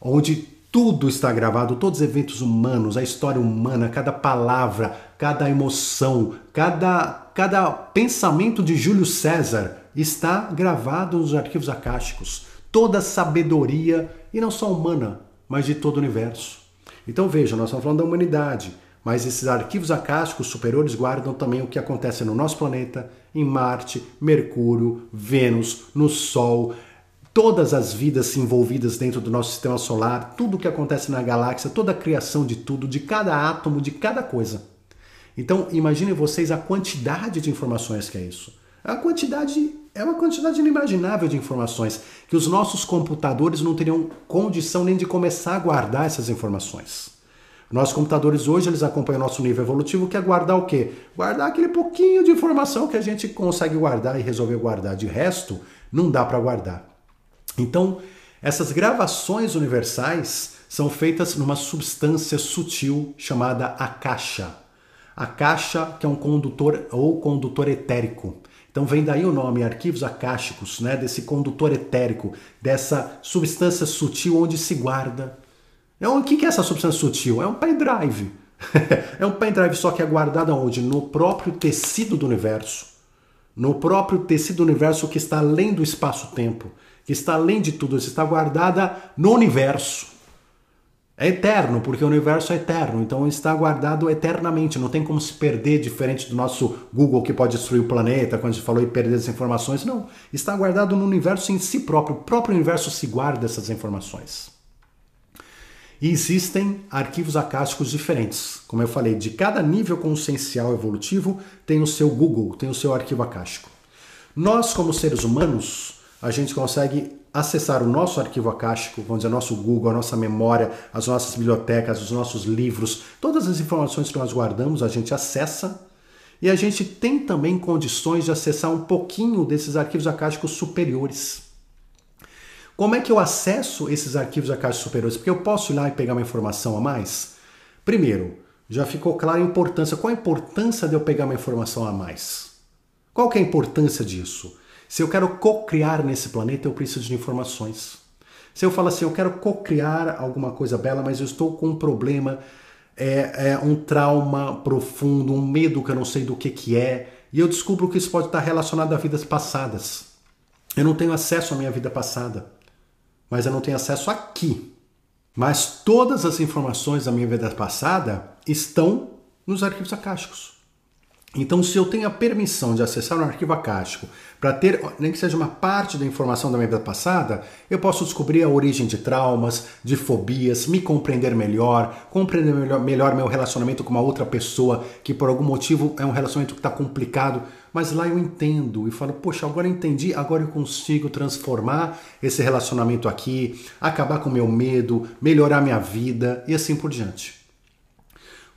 onde tudo está gravado, todos os eventos humanos, a história humana, cada palavra, cada emoção, cada, cada pensamento de Júlio César está gravado nos arquivos acásticos. Toda a sabedoria, e não só humana, mas de todo o universo. Então veja, nós estamos falando da humanidade, mas esses arquivos acásticos superiores guardam também o que acontece no nosso planeta, em Marte, Mercúrio, Vênus, no Sol, todas as vidas envolvidas dentro do nosso sistema solar, tudo o que acontece na galáxia, toda a criação de tudo, de cada átomo, de cada coisa. Então, imaginem vocês a quantidade de informações que é isso. A quantidade é uma quantidade inimaginável de informações que os nossos computadores não teriam condição nem de começar a guardar essas informações. Nossos computadores hoje eles acompanham o nosso nível evolutivo, que é guardar o quê? Guardar aquele pouquinho de informação que a gente consegue guardar e resolver guardar. De resto, não dá para guardar. Então, essas gravações universais são feitas numa substância sutil chamada akasha. Akasha, que é um condutor ou condutor etérico. Então vem daí o nome arquivos akáshicos, né, desse condutor etérico, dessa substância sutil onde se guarda. É o que é essa substância sutil? É um pendrive. é um pendrive só que é guardado onde? No próprio tecido do universo. No próprio tecido do universo que está além do espaço-tempo, que está além de tudo, está guardada no universo. É eterno, porque o universo é eterno, então está guardado eternamente, não tem como se perder, diferente do nosso Google que pode destruir o planeta, quando a gente falou e perder as informações. Não, está guardado no universo em si próprio, o próprio universo se guarda essas informações. E existem arquivos acásticos diferentes. Como eu falei, de cada nível consciencial evolutivo tem o seu Google, tem o seu arquivo acástico. Nós, como seres humanos, a gente consegue acessar o nosso arquivo acástico, vamos dizer, nosso Google, a nossa memória, as nossas bibliotecas, os nossos livros, todas as informações que nós guardamos, a gente acessa e a gente tem também condições de acessar um pouquinho desses arquivos acásticos superiores. Como é que eu acesso esses arquivos acásticos superiores? Porque eu posso ir lá e pegar uma informação a mais? Primeiro, já ficou clara a importância. Qual a importância de eu pegar uma informação a mais? Qual que é a importância disso? Se eu quero co-criar nesse planeta, eu preciso de informações. Se eu falo assim, eu quero co-criar alguma coisa bela, mas eu estou com um problema, é, é, um trauma profundo, um medo que eu não sei do que, que é, e eu descubro que isso pode estar relacionado a vidas passadas. Eu não tenho acesso à minha vida passada, mas eu não tenho acesso aqui. Mas todas as informações da minha vida passada estão nos arquivos acásticos. Então, se eu tenho a permissão de acessar um arquivo acástico para ter, nem que seja uma parte da informação da minha vida passada, eu posso descobrir a origem de traumas, de fobias, me compreender melhor, compreender melhor, melhor meu relacionamento com uma outra pessoa que por algum motivo é um relacionamento que está complicado, mas lá eu entendo e falo, poxa, agora eu entendi, agora eu consigo transformar esse relacionamento aqui, acabar com meu medo, melhorar minha vida e assim por diante.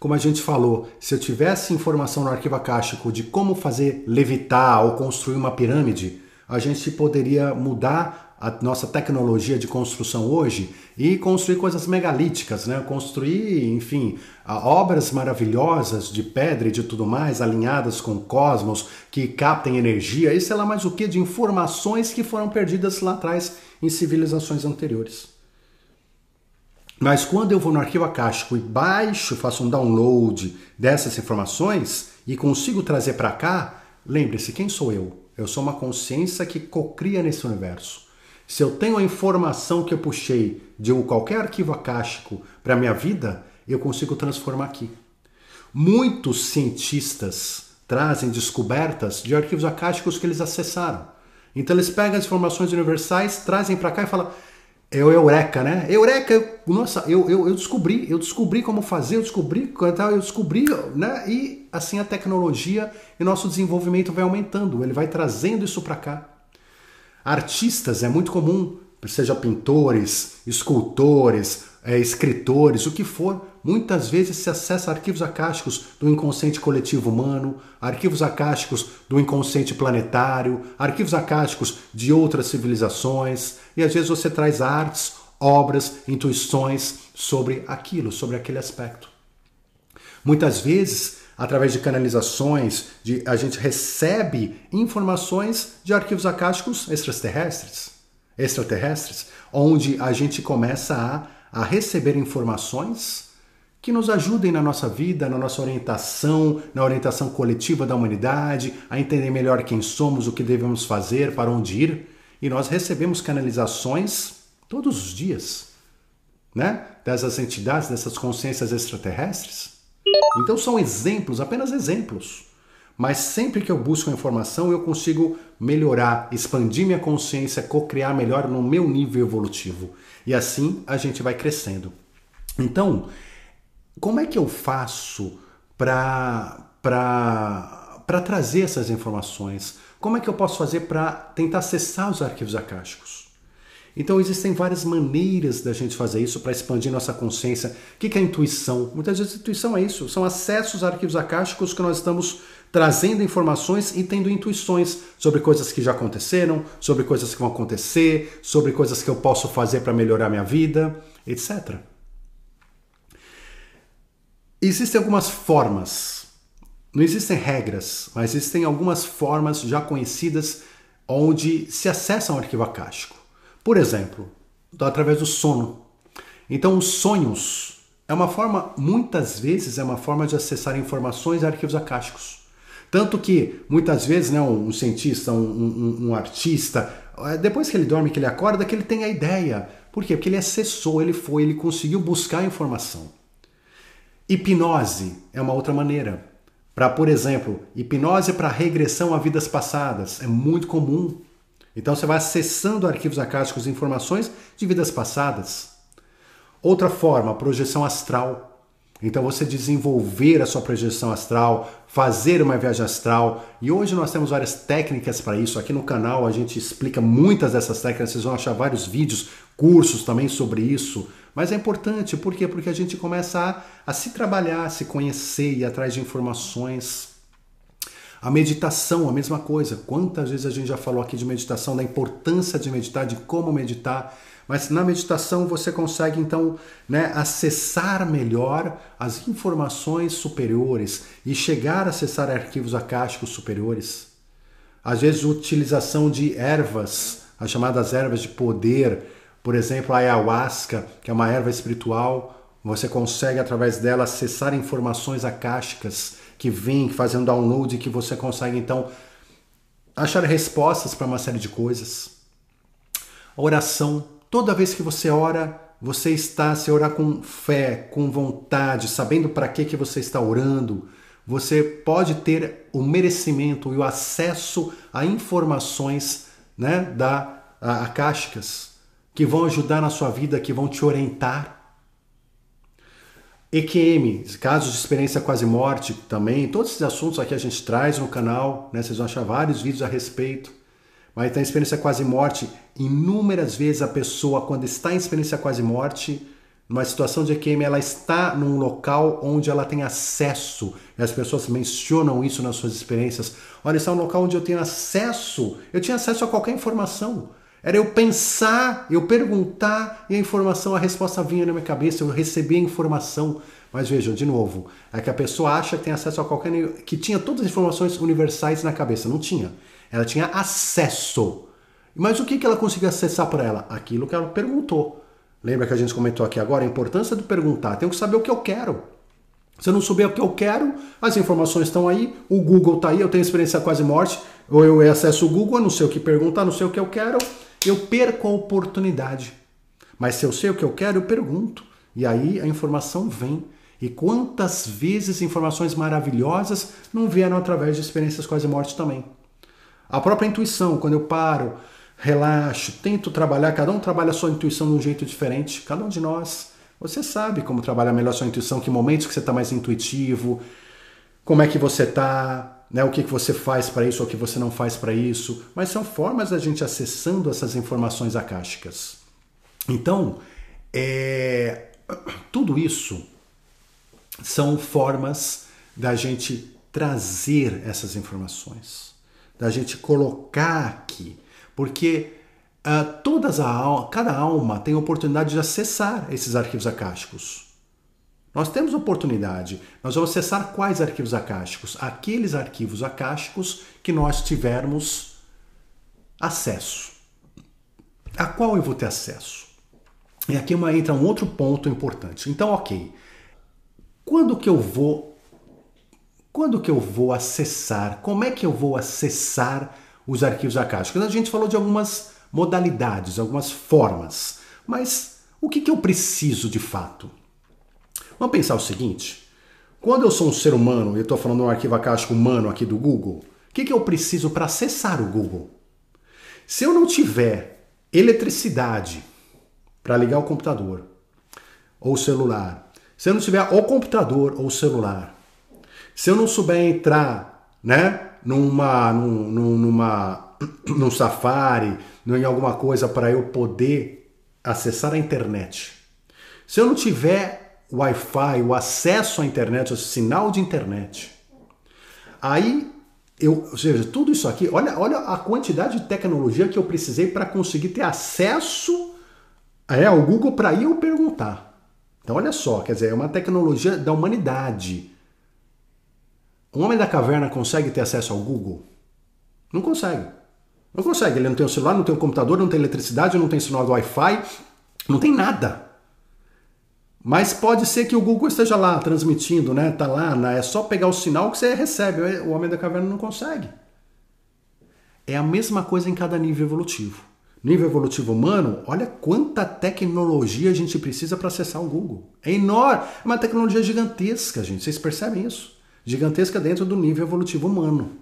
Como a gente falou, se eu tivesse informação no arquivo acástico de como fazer levitar ou construir uma pirâmide, a gente poderia mudar a nossa tecnologia de construção hoje e construir coisas megalíticas, né? Construir, enfim, obras maravilhosas de pedra e de tudo mais, alinhadas com o cosmos, que captem energia e sei lá mais o que de informações que foram perdidas lá atrás em civilizações anteriores. Mas quando eu vou no arquivo acástico e baixo, faço um download dessas informações e consigo trazer para cá, lembre-se, quem sou eu? Eu sou uma consciência que cocria nesse universo. Se eu tenho a informação que eu puxei de qualquer arquivo acástico para minha vida, eu consigo transformar aqui. Muitos cientistas trazem descobertas de arquivos acásticos que eles acessaram. Então eles pegam as informações universais, trazem para cá e falam: é o Eureka, né? Eureka, nossa, eu, eu, eu descobri, eu descobri como fazer, eu descobri, eu descobri, né? E assim a tecnologia e nosso desenvolvimento vai aumentando, ele vai trazendo isso para cá. Artistas é muito comum, seja pintores, escultores, é, escritores, o que for, muitas vezes se acessa arquivos acásticos do inconsciente coletivo humano, arquivos acásticos do inconsciente planetário, arquivos acásticos de outras civilizações, e às vezes você traz artes, obras, intuições sobre aquilo, sobre aquele aspecto. Muitas vezes, através de canalizações, de, a gente recebe informações de arquivos acásticos extraterrestres, extraterrestres, onde a gente começa a a receber informações que nos ajudem na nossa vida, na nossa orientação, na orientação coletiva da humanidade, a entender melhor quem somos, o que devemos fazer, para onde ir. E nós recebemos canalizações todos os dias, né? Dessas entidades, dessas consciências extraterrestres. Então são exemplos, apenas exemplos. Mas sempre que eu busco informação, eu consigo melhorar, expandir minha consciência, co-criar melhor no meu nível evolutivo. E assim a gente vai crescendo. Então, como é que eu faço para trazer essas informações? Como é que eu posso fazer para tentar acessar os arquivos acásticos? Então existem várias maneiras da gente fazer isso para expandir nossa consciência. O que é intuição? Muitas vezes intuição é isso, são acessos a arquivos acásticos que nós estamos trazendo informações e tendo intuições sobre coisas que já aconteceram, sobre coisas que vão acontecer, sobre coisas que eu posso fazer para melhorar minha vida, etc. existem algumas formas, não existem regras, mas existem algumas formas já conhecidas onde se acessa um arquivo acástico. Por exemplo, através do sono. Então, os sonhos é uma forma, muitas vezes, é uma forma de acessar informações e arquivos acásticos. Tanto que, muitas vezes, né, um cientista, um, um, um artista, é, depois que ele dorme, que ele acorda, que ele tem a ideia. Por quê? Porque ele acessou, ele foi, ele conseguiu buscar a informação. Hipnose é uma outra maneira. Para, por exemplo, hipnose para regressão a vidas passadas é muito comum. Então você vai acessando arquivos acásticos e informações de vidas passadas. Outra forma, projeção astral. Então você desenvolver a sua projeção astral, fazer uma viagem astral. E hoje nós temos várias técnicas para isso. Aqui no canal a gente explica muitas dessas técnicas. Vocês vão achar vários vídeos, cursos também sobre isso. Mas é importante, por quê? Porque a gente começa a, a se trabalhar, a se conhecer e atrás de informações. A meditação, a mesma coisa. Quantas vezes a gente já falou aqui de meditação, da importância de meditar, de como meditar. Mas na meditação você consegue então né, acessar melhor as informações superiores e chegar a acessar arquivos acásticos superiores. Às vezes, utilização de ervas, as chamadas ervas de poder, por exemplo, a ayahuasca, que é uma erva espiritual, você consegue através dela acessar informações acásticas que vêm fazendo download e que você consegue então achar respostas para uma série de coisas. Oração, toda vez que você ora, você está se orar com fé, com vontade, sabendo para que que você está orando, você pode ter o merecimento e o acesso a informações, né, da a, que vão ajudar na sua vida, que vão te orientar. EQM, casos de experiência quase morte também, todos esses assuntos aqui a gente traz no canal, né? vocês vão achar vários vídeos a respeito. Mas tem experiência quase morte, inúmeras vezes a pessoa, quando está em experiência quase morte, numa situação de EQM, ela está num local onde ela tem acesso, e as pessoas mencionam isso nas suas experiências. Olha, esse é um local onde eu tenho acesso, eu tinha acesso a qualquer informação. Era eu pensar, eu perguntar e a informação, a resposta vinha na minha cabeça, eu recebia a informação. Mas vejam, de novo, é que a pessoa acha que tem acesso a qualquer. que tinha todas as informações universais na cabeça. Não tinha. Ela tinha acesso. Mas o que, que ela conseguiu acessar para ela? Aquilo que ela perguntou. Lembra que a gente comentou aqui agora a importância de perguntar? Tenho que saber o que eu quero. Se eu não souber o que eu quero, as informações estão aí, o Google está aí, eu tenho experiência quase morte, ou eu acesso o Google, eu não sei o que perguntar, não sei o que eu quero, eu perco a oportunidade. Mas se eu sei o que eu quero, eu pergunto. E aí a informação vem. E quantas vezes informações maravilhosas não vieram através de experiências quase morte também? A própria intuição, quando eu paro, relaxo, tento trabalhar, cada um trabalha a sua intuição de um jeito diferente, cada um de nós. Você sabe como trabalhar melhor a sua intuição, que momentos que você está mais intuitivo, como é que você está, né, o que, que você faz para isso ou o que você não faz para isso, mas são formas da gente acessando essas informações acásticas. Então, é, tudo isso são formas da gente trazer essas informações, da gente colocar aqui, porque uh, todas a, cada alma tem a oportunidade de acessar esses arquivos acásticos. Nós temos oportunidade. Nós vamos acessar quais arquivos acásticos? Aqueles arquivos acásticos que nós tivermos acesso. A qual eu vou ter acesso? E aqui uma, entra um outro ponto importante. Então, ok. Quando que eu vou quando que eu vou acessar? Como é que eu vou acessar os arquivos acásticos? A gente falou de algumas modalidades, algumas formas. Mas o que, que eu preciso de fato? Vamos pensar o seguinte: quando eu sou um ser humano, e estou falando um arquivo acástico humano aqui do Google, o que, que eu preciso para acessar o Google? Se eu não tiver eletricidade para ligar o computador ou o celular, se eu não tiver o computador ou o celular, se eu não souber entrar, né, numa, num, numa, num Safari, em alguma coisa para eu poder acessar a internet, se eu não tiver Wi-Fi, o acesso à internet, o sinal de internet. Aí, eu, ou seja, tudo isso aqui, olha, olha a quantidade de tecnologia que eu precisei para conseguir ter acesso é, ao Google para eu perguntar. Então olha só, quer dizer, é uma tecnologia da humanidade. Um homem da caverna consegue ter acesso ao Google? Não consegue. Não consegue. Ele não tem o celular, não tem o computador, não tem eletricidade, não tem sinal do Wi-Fi, não tem nada. Mas pode ser que o Google esteja lá transmitindo, né? Tá lá, né? é só pegar o sinal que você recebe. O homem da caverna não consegue. É a mesma coisa em cada nível evolutivo. Nível evolutivo humano, olha quanta tecnologia a gente precisa para acessar o Google. É enorme, é uma tecnologia gigantesca, gente. Vocês percebem isso? Gigantesca dentro do nível evolutivo humano.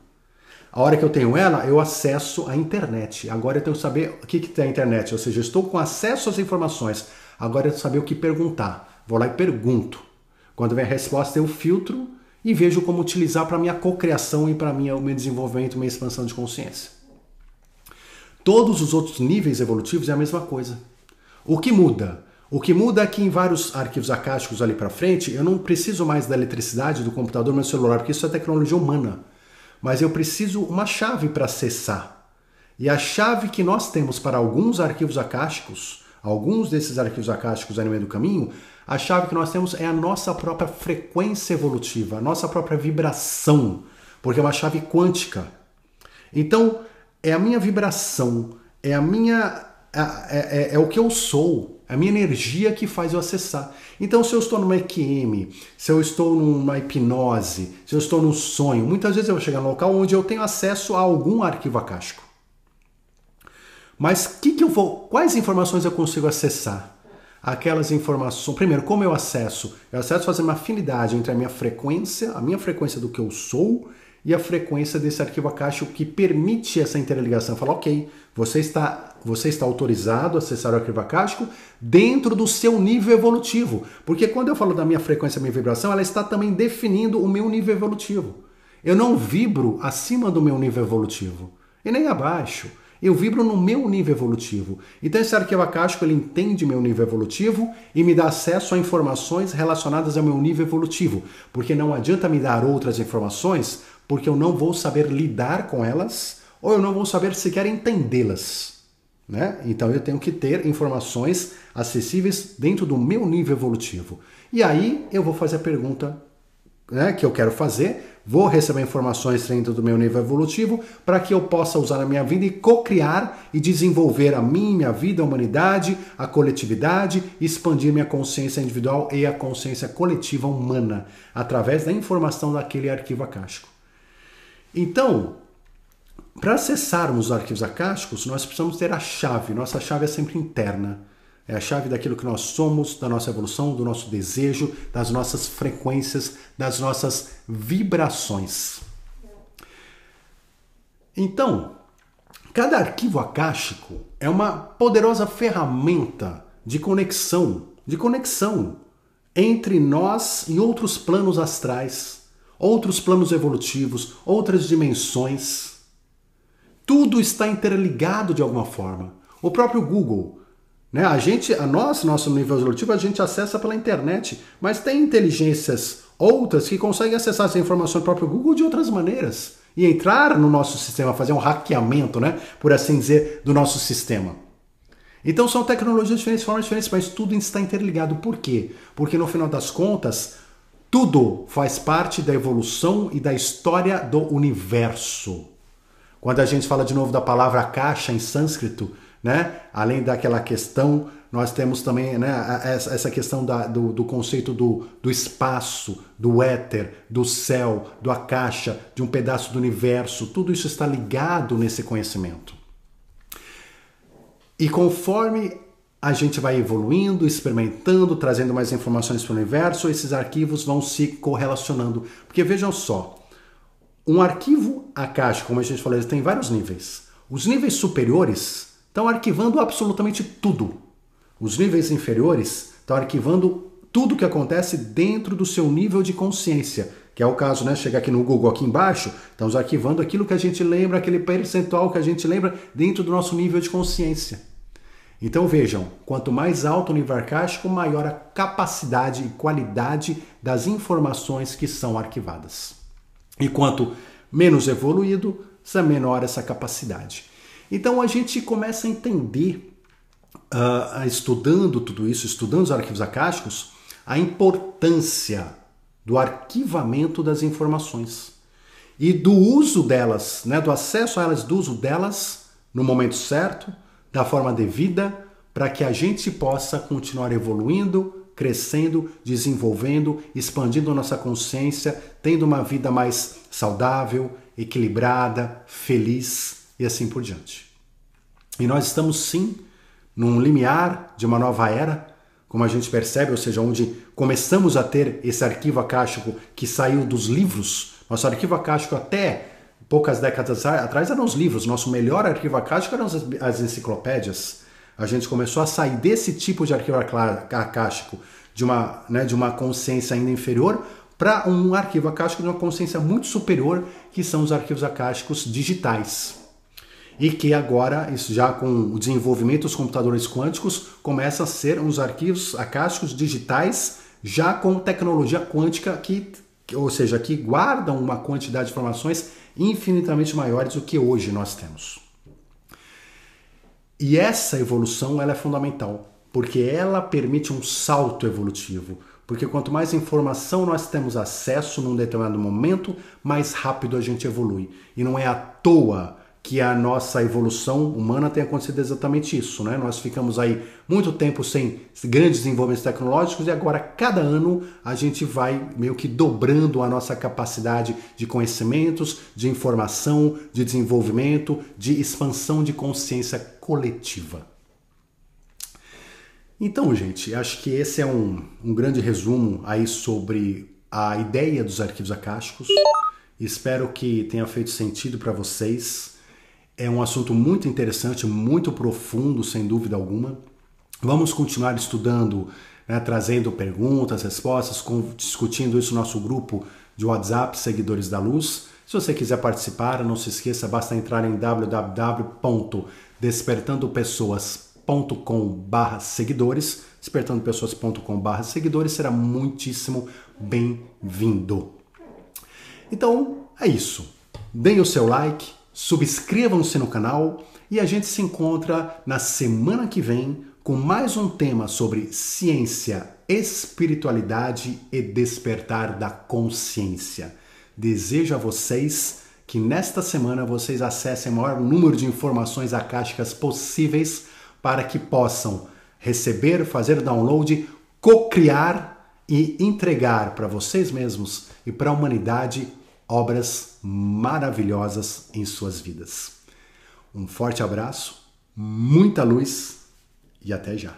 A hora que eu tenho ela, eu acesso a internet. Agora eu tenho que saber o que, que tem a internet. Ou seja, eu estou com acesso às informações. Agora eu tenho que saber o que perguntar. Vou lá e pergunto. Quando vem a resposta, eu filtro e vejo como utilizar para minha cocriação e para minha, o meu desenvolvimento, minha expansão de consciência. Todos os outros níveis evolutivos é a mesma coisa. O que muda? O que muda é que em vários arquivos acásticos ali para frente, eu não preciso mais da eletricidade do computador, meu celular, porque isso é tecnologia humana. Mas eu preciso uma chave para acessar. E a chave que nós temos para alguns arquivos acásticos, alguns desses arquivos acásticos aí no meio do caminho, a chave que nós temos é a nossa própria frequência evolutiva, a nossa própria vibração, porque é uma chave quântica. Então, é a minha vibração, é a minha. É, é, é, o que eu sou, é a minha energia que faz eu acessar. Então, se eu estou numa EQM, se eu estou numa hipnose, se eu estou num sonho, muitas vezes eu vou chegar num local onde eu tenho acesso a algum arquivo acástico. Mas que que eu vou, quais informações eu consigo acessar? Aquelas informações. Primeiro, como eu acesso? Eu acesso fazendo uma afinidade entre a minha frequência, a minha frequência do que eu sou e a frequência desse arquivo acástico que permite essa interligação. Fala, ok, você está, você está autorizado a acessar o arquivo acástico dentro do seu nível evolutivo. Porque quando eu falo da minha frequência, minha vibração, ela está também definindo o meu nível evolutivo. Eu não vibro acima do meu nível evolutivo e nem abaixo. Eu vibro no meu nível evolutivo. Então esse arquivo acástico ele entende meu nível evolutivo e me dá acesso a informações relacionadas ao meu nível evolutivo, porque não adianta me dar outras informações porque eu não vou saber lidar com elas ou eu não vou saber sequer entendê-las. Né? Então eu tenho que ter informações acessíveis dentro do meu nível evolutivo. E aí eu vou fazer a pergunta né, que eu quero fazer, vou receber informações dentro do meu nível evolutivo para que eu possa usar na minha vida e co-criar e desenvolver a mim, minha vida, a humanidade, a coletividade, expandir minha consciência individual e a consciência coletiva humana através da informação daquele arquivo acástico. Então, para acessarmos os arquivos acásticos, nós precisamos ter a chave. Nossa chave é sempre interna. É a chave daquilo que nós somos, da nossa evolução, do nosso desejo, das nossas frequências, das nossas vibrações. Então, cada arquivo acástico é uma poderosa ferramenta de conexão, de conexão entre nós e outros planos astrais outros planos evolutivos, outras dimensões. Tudo está interligado de alguma forma. O próprio Google, né? A gente, a nós, nosso nível evolutivo, a gente acessa pela internet, mas tem inteligências outras que conseguem acessar essa informação do próprio Google de outras maneiras e entrar no nosso sistema, fazer um hackeamento, né, por assim dizer, do nosso sistema. Então são tecnologias diferentes, formas diferentes, mas tudo está interligado. Por quê? Porque no final das contas, tudo faz parte da evolução e da história do universo. Quando a gente fala de novo da palavra caixa em sânscrito, né? Além daquela questão, nós temos também né, essa questão da, do, do, conceito do, do espaço, do éter, do céu, do caixa, de um pedaço do universo. Tudo isso está ligado nesse conhecimento. E conforme a gente vai evoluindo, experimentando, trazendo mais informações para o universo, esses arquivos vão se correlacionando. Porque vejam só, um arquivo caixa, como a gente falou, ele tem vários níveis. Os níveis superiores estão arquivando absolutamente tudo. Os níveis inferiores estão arquivando tudo que acontece dentro do seu nível de consciência, que é o caso, né? Chegar aqui no Google aqui embaixo, estamos arquivando aquilo que a gente lembra, aquele percentual que a gente lembra dentro do nosso nível de consciência. Então vejam, quanto mais alto o nível arcástico, maior a capacidade e qualidade das informações que são arquivadas. E quanto menos evoluído, menor essa capacidade. Então a gente começa a entender, uh, estudando tudo isso, estudando os arquivos acásticos, a importância do arquivamento das informações e do uso delas, né, do acesso a elas, do uso delas no momento certo, da forma devida, para que a gente possa continuar evoluindo, crescendo, desenvolvendo, expandindo nossa consciência, tendo uma vida mais saudável, equilibrada, feliz e assim por diante. E nós estamos sim num limiar de uma nova era, como a gente percebe, ou seja, onde começamos a ter esse arquivo acástico que saiu dos livros. Nosso arquivo acástico até poucas décadas atrás eram os livros, nosso melhor arquivo acástico eram as enciclopédias. A gente começou a sair desse tipo de arquivo acástico, de uma, né, de uma consciência ainda inferior, para um arquivo acástico de uma consciência muito superior, que são os arquivos acásticos digitais. E que agora, isso já com o desenvolvimento dos computadores quânticos, começa a ser uns arquivos acásticos digitais já com tecnologia quântica que, ou seja, que guardam uma quantidade de informações infinitamente maiores do que hoje nós temos. E essa evolução ela é fundamental, porque ela permite um salto evolutivo. Porque quanto mais informação nós temos acesso num determinado momento, mais rápido a gente evolui. E não é à toa que a nossa evolução humana tem acontecido exatamente isso, né? Nós ficamos aí muito tempo sem grandes desenvolvimentos tecnológicos e agora cada ano a gente vai meio que dobrando a nossa capacidade de conhecimentos, de informação, de desenvolvimento, de expansão de consciência coletiva. Então, gente, acho que esse é um, um grande resumo aí sobre a ideia dos arquivos acásticos. Espero que tenha feito sentido para vocês. É um assunto muito interessante, muito profundo, sem dúvida alguma. Vamos continuar estudando, né, trazendo perguntas, respostas, discutindo isso no nosso grupo de WhatsApp, Seguidores da Luz. Se você quiser participar, não se esqueça, basta entrar em www.despertandopessoas.com despertandopessoas.com/barra seguidores, despertandopessoas.com/barra seguidores será muitíssimo bem-vindo. Então é isso. Deem o seu like, subscrevam-se no canal e a gente se encontra na semana que vem com mais um tema sobre ciência, espiritualidade e despertar da consciência. Desejo a vocês que nesta semana vocês acessem o maior número de informações acásticas possíveis para que possam receber, fazer download, co-criar e entregar para vocês mesmos e para a humanidade obras maravilhosas em suas vidas. Um forte abraço, muita luz e até já.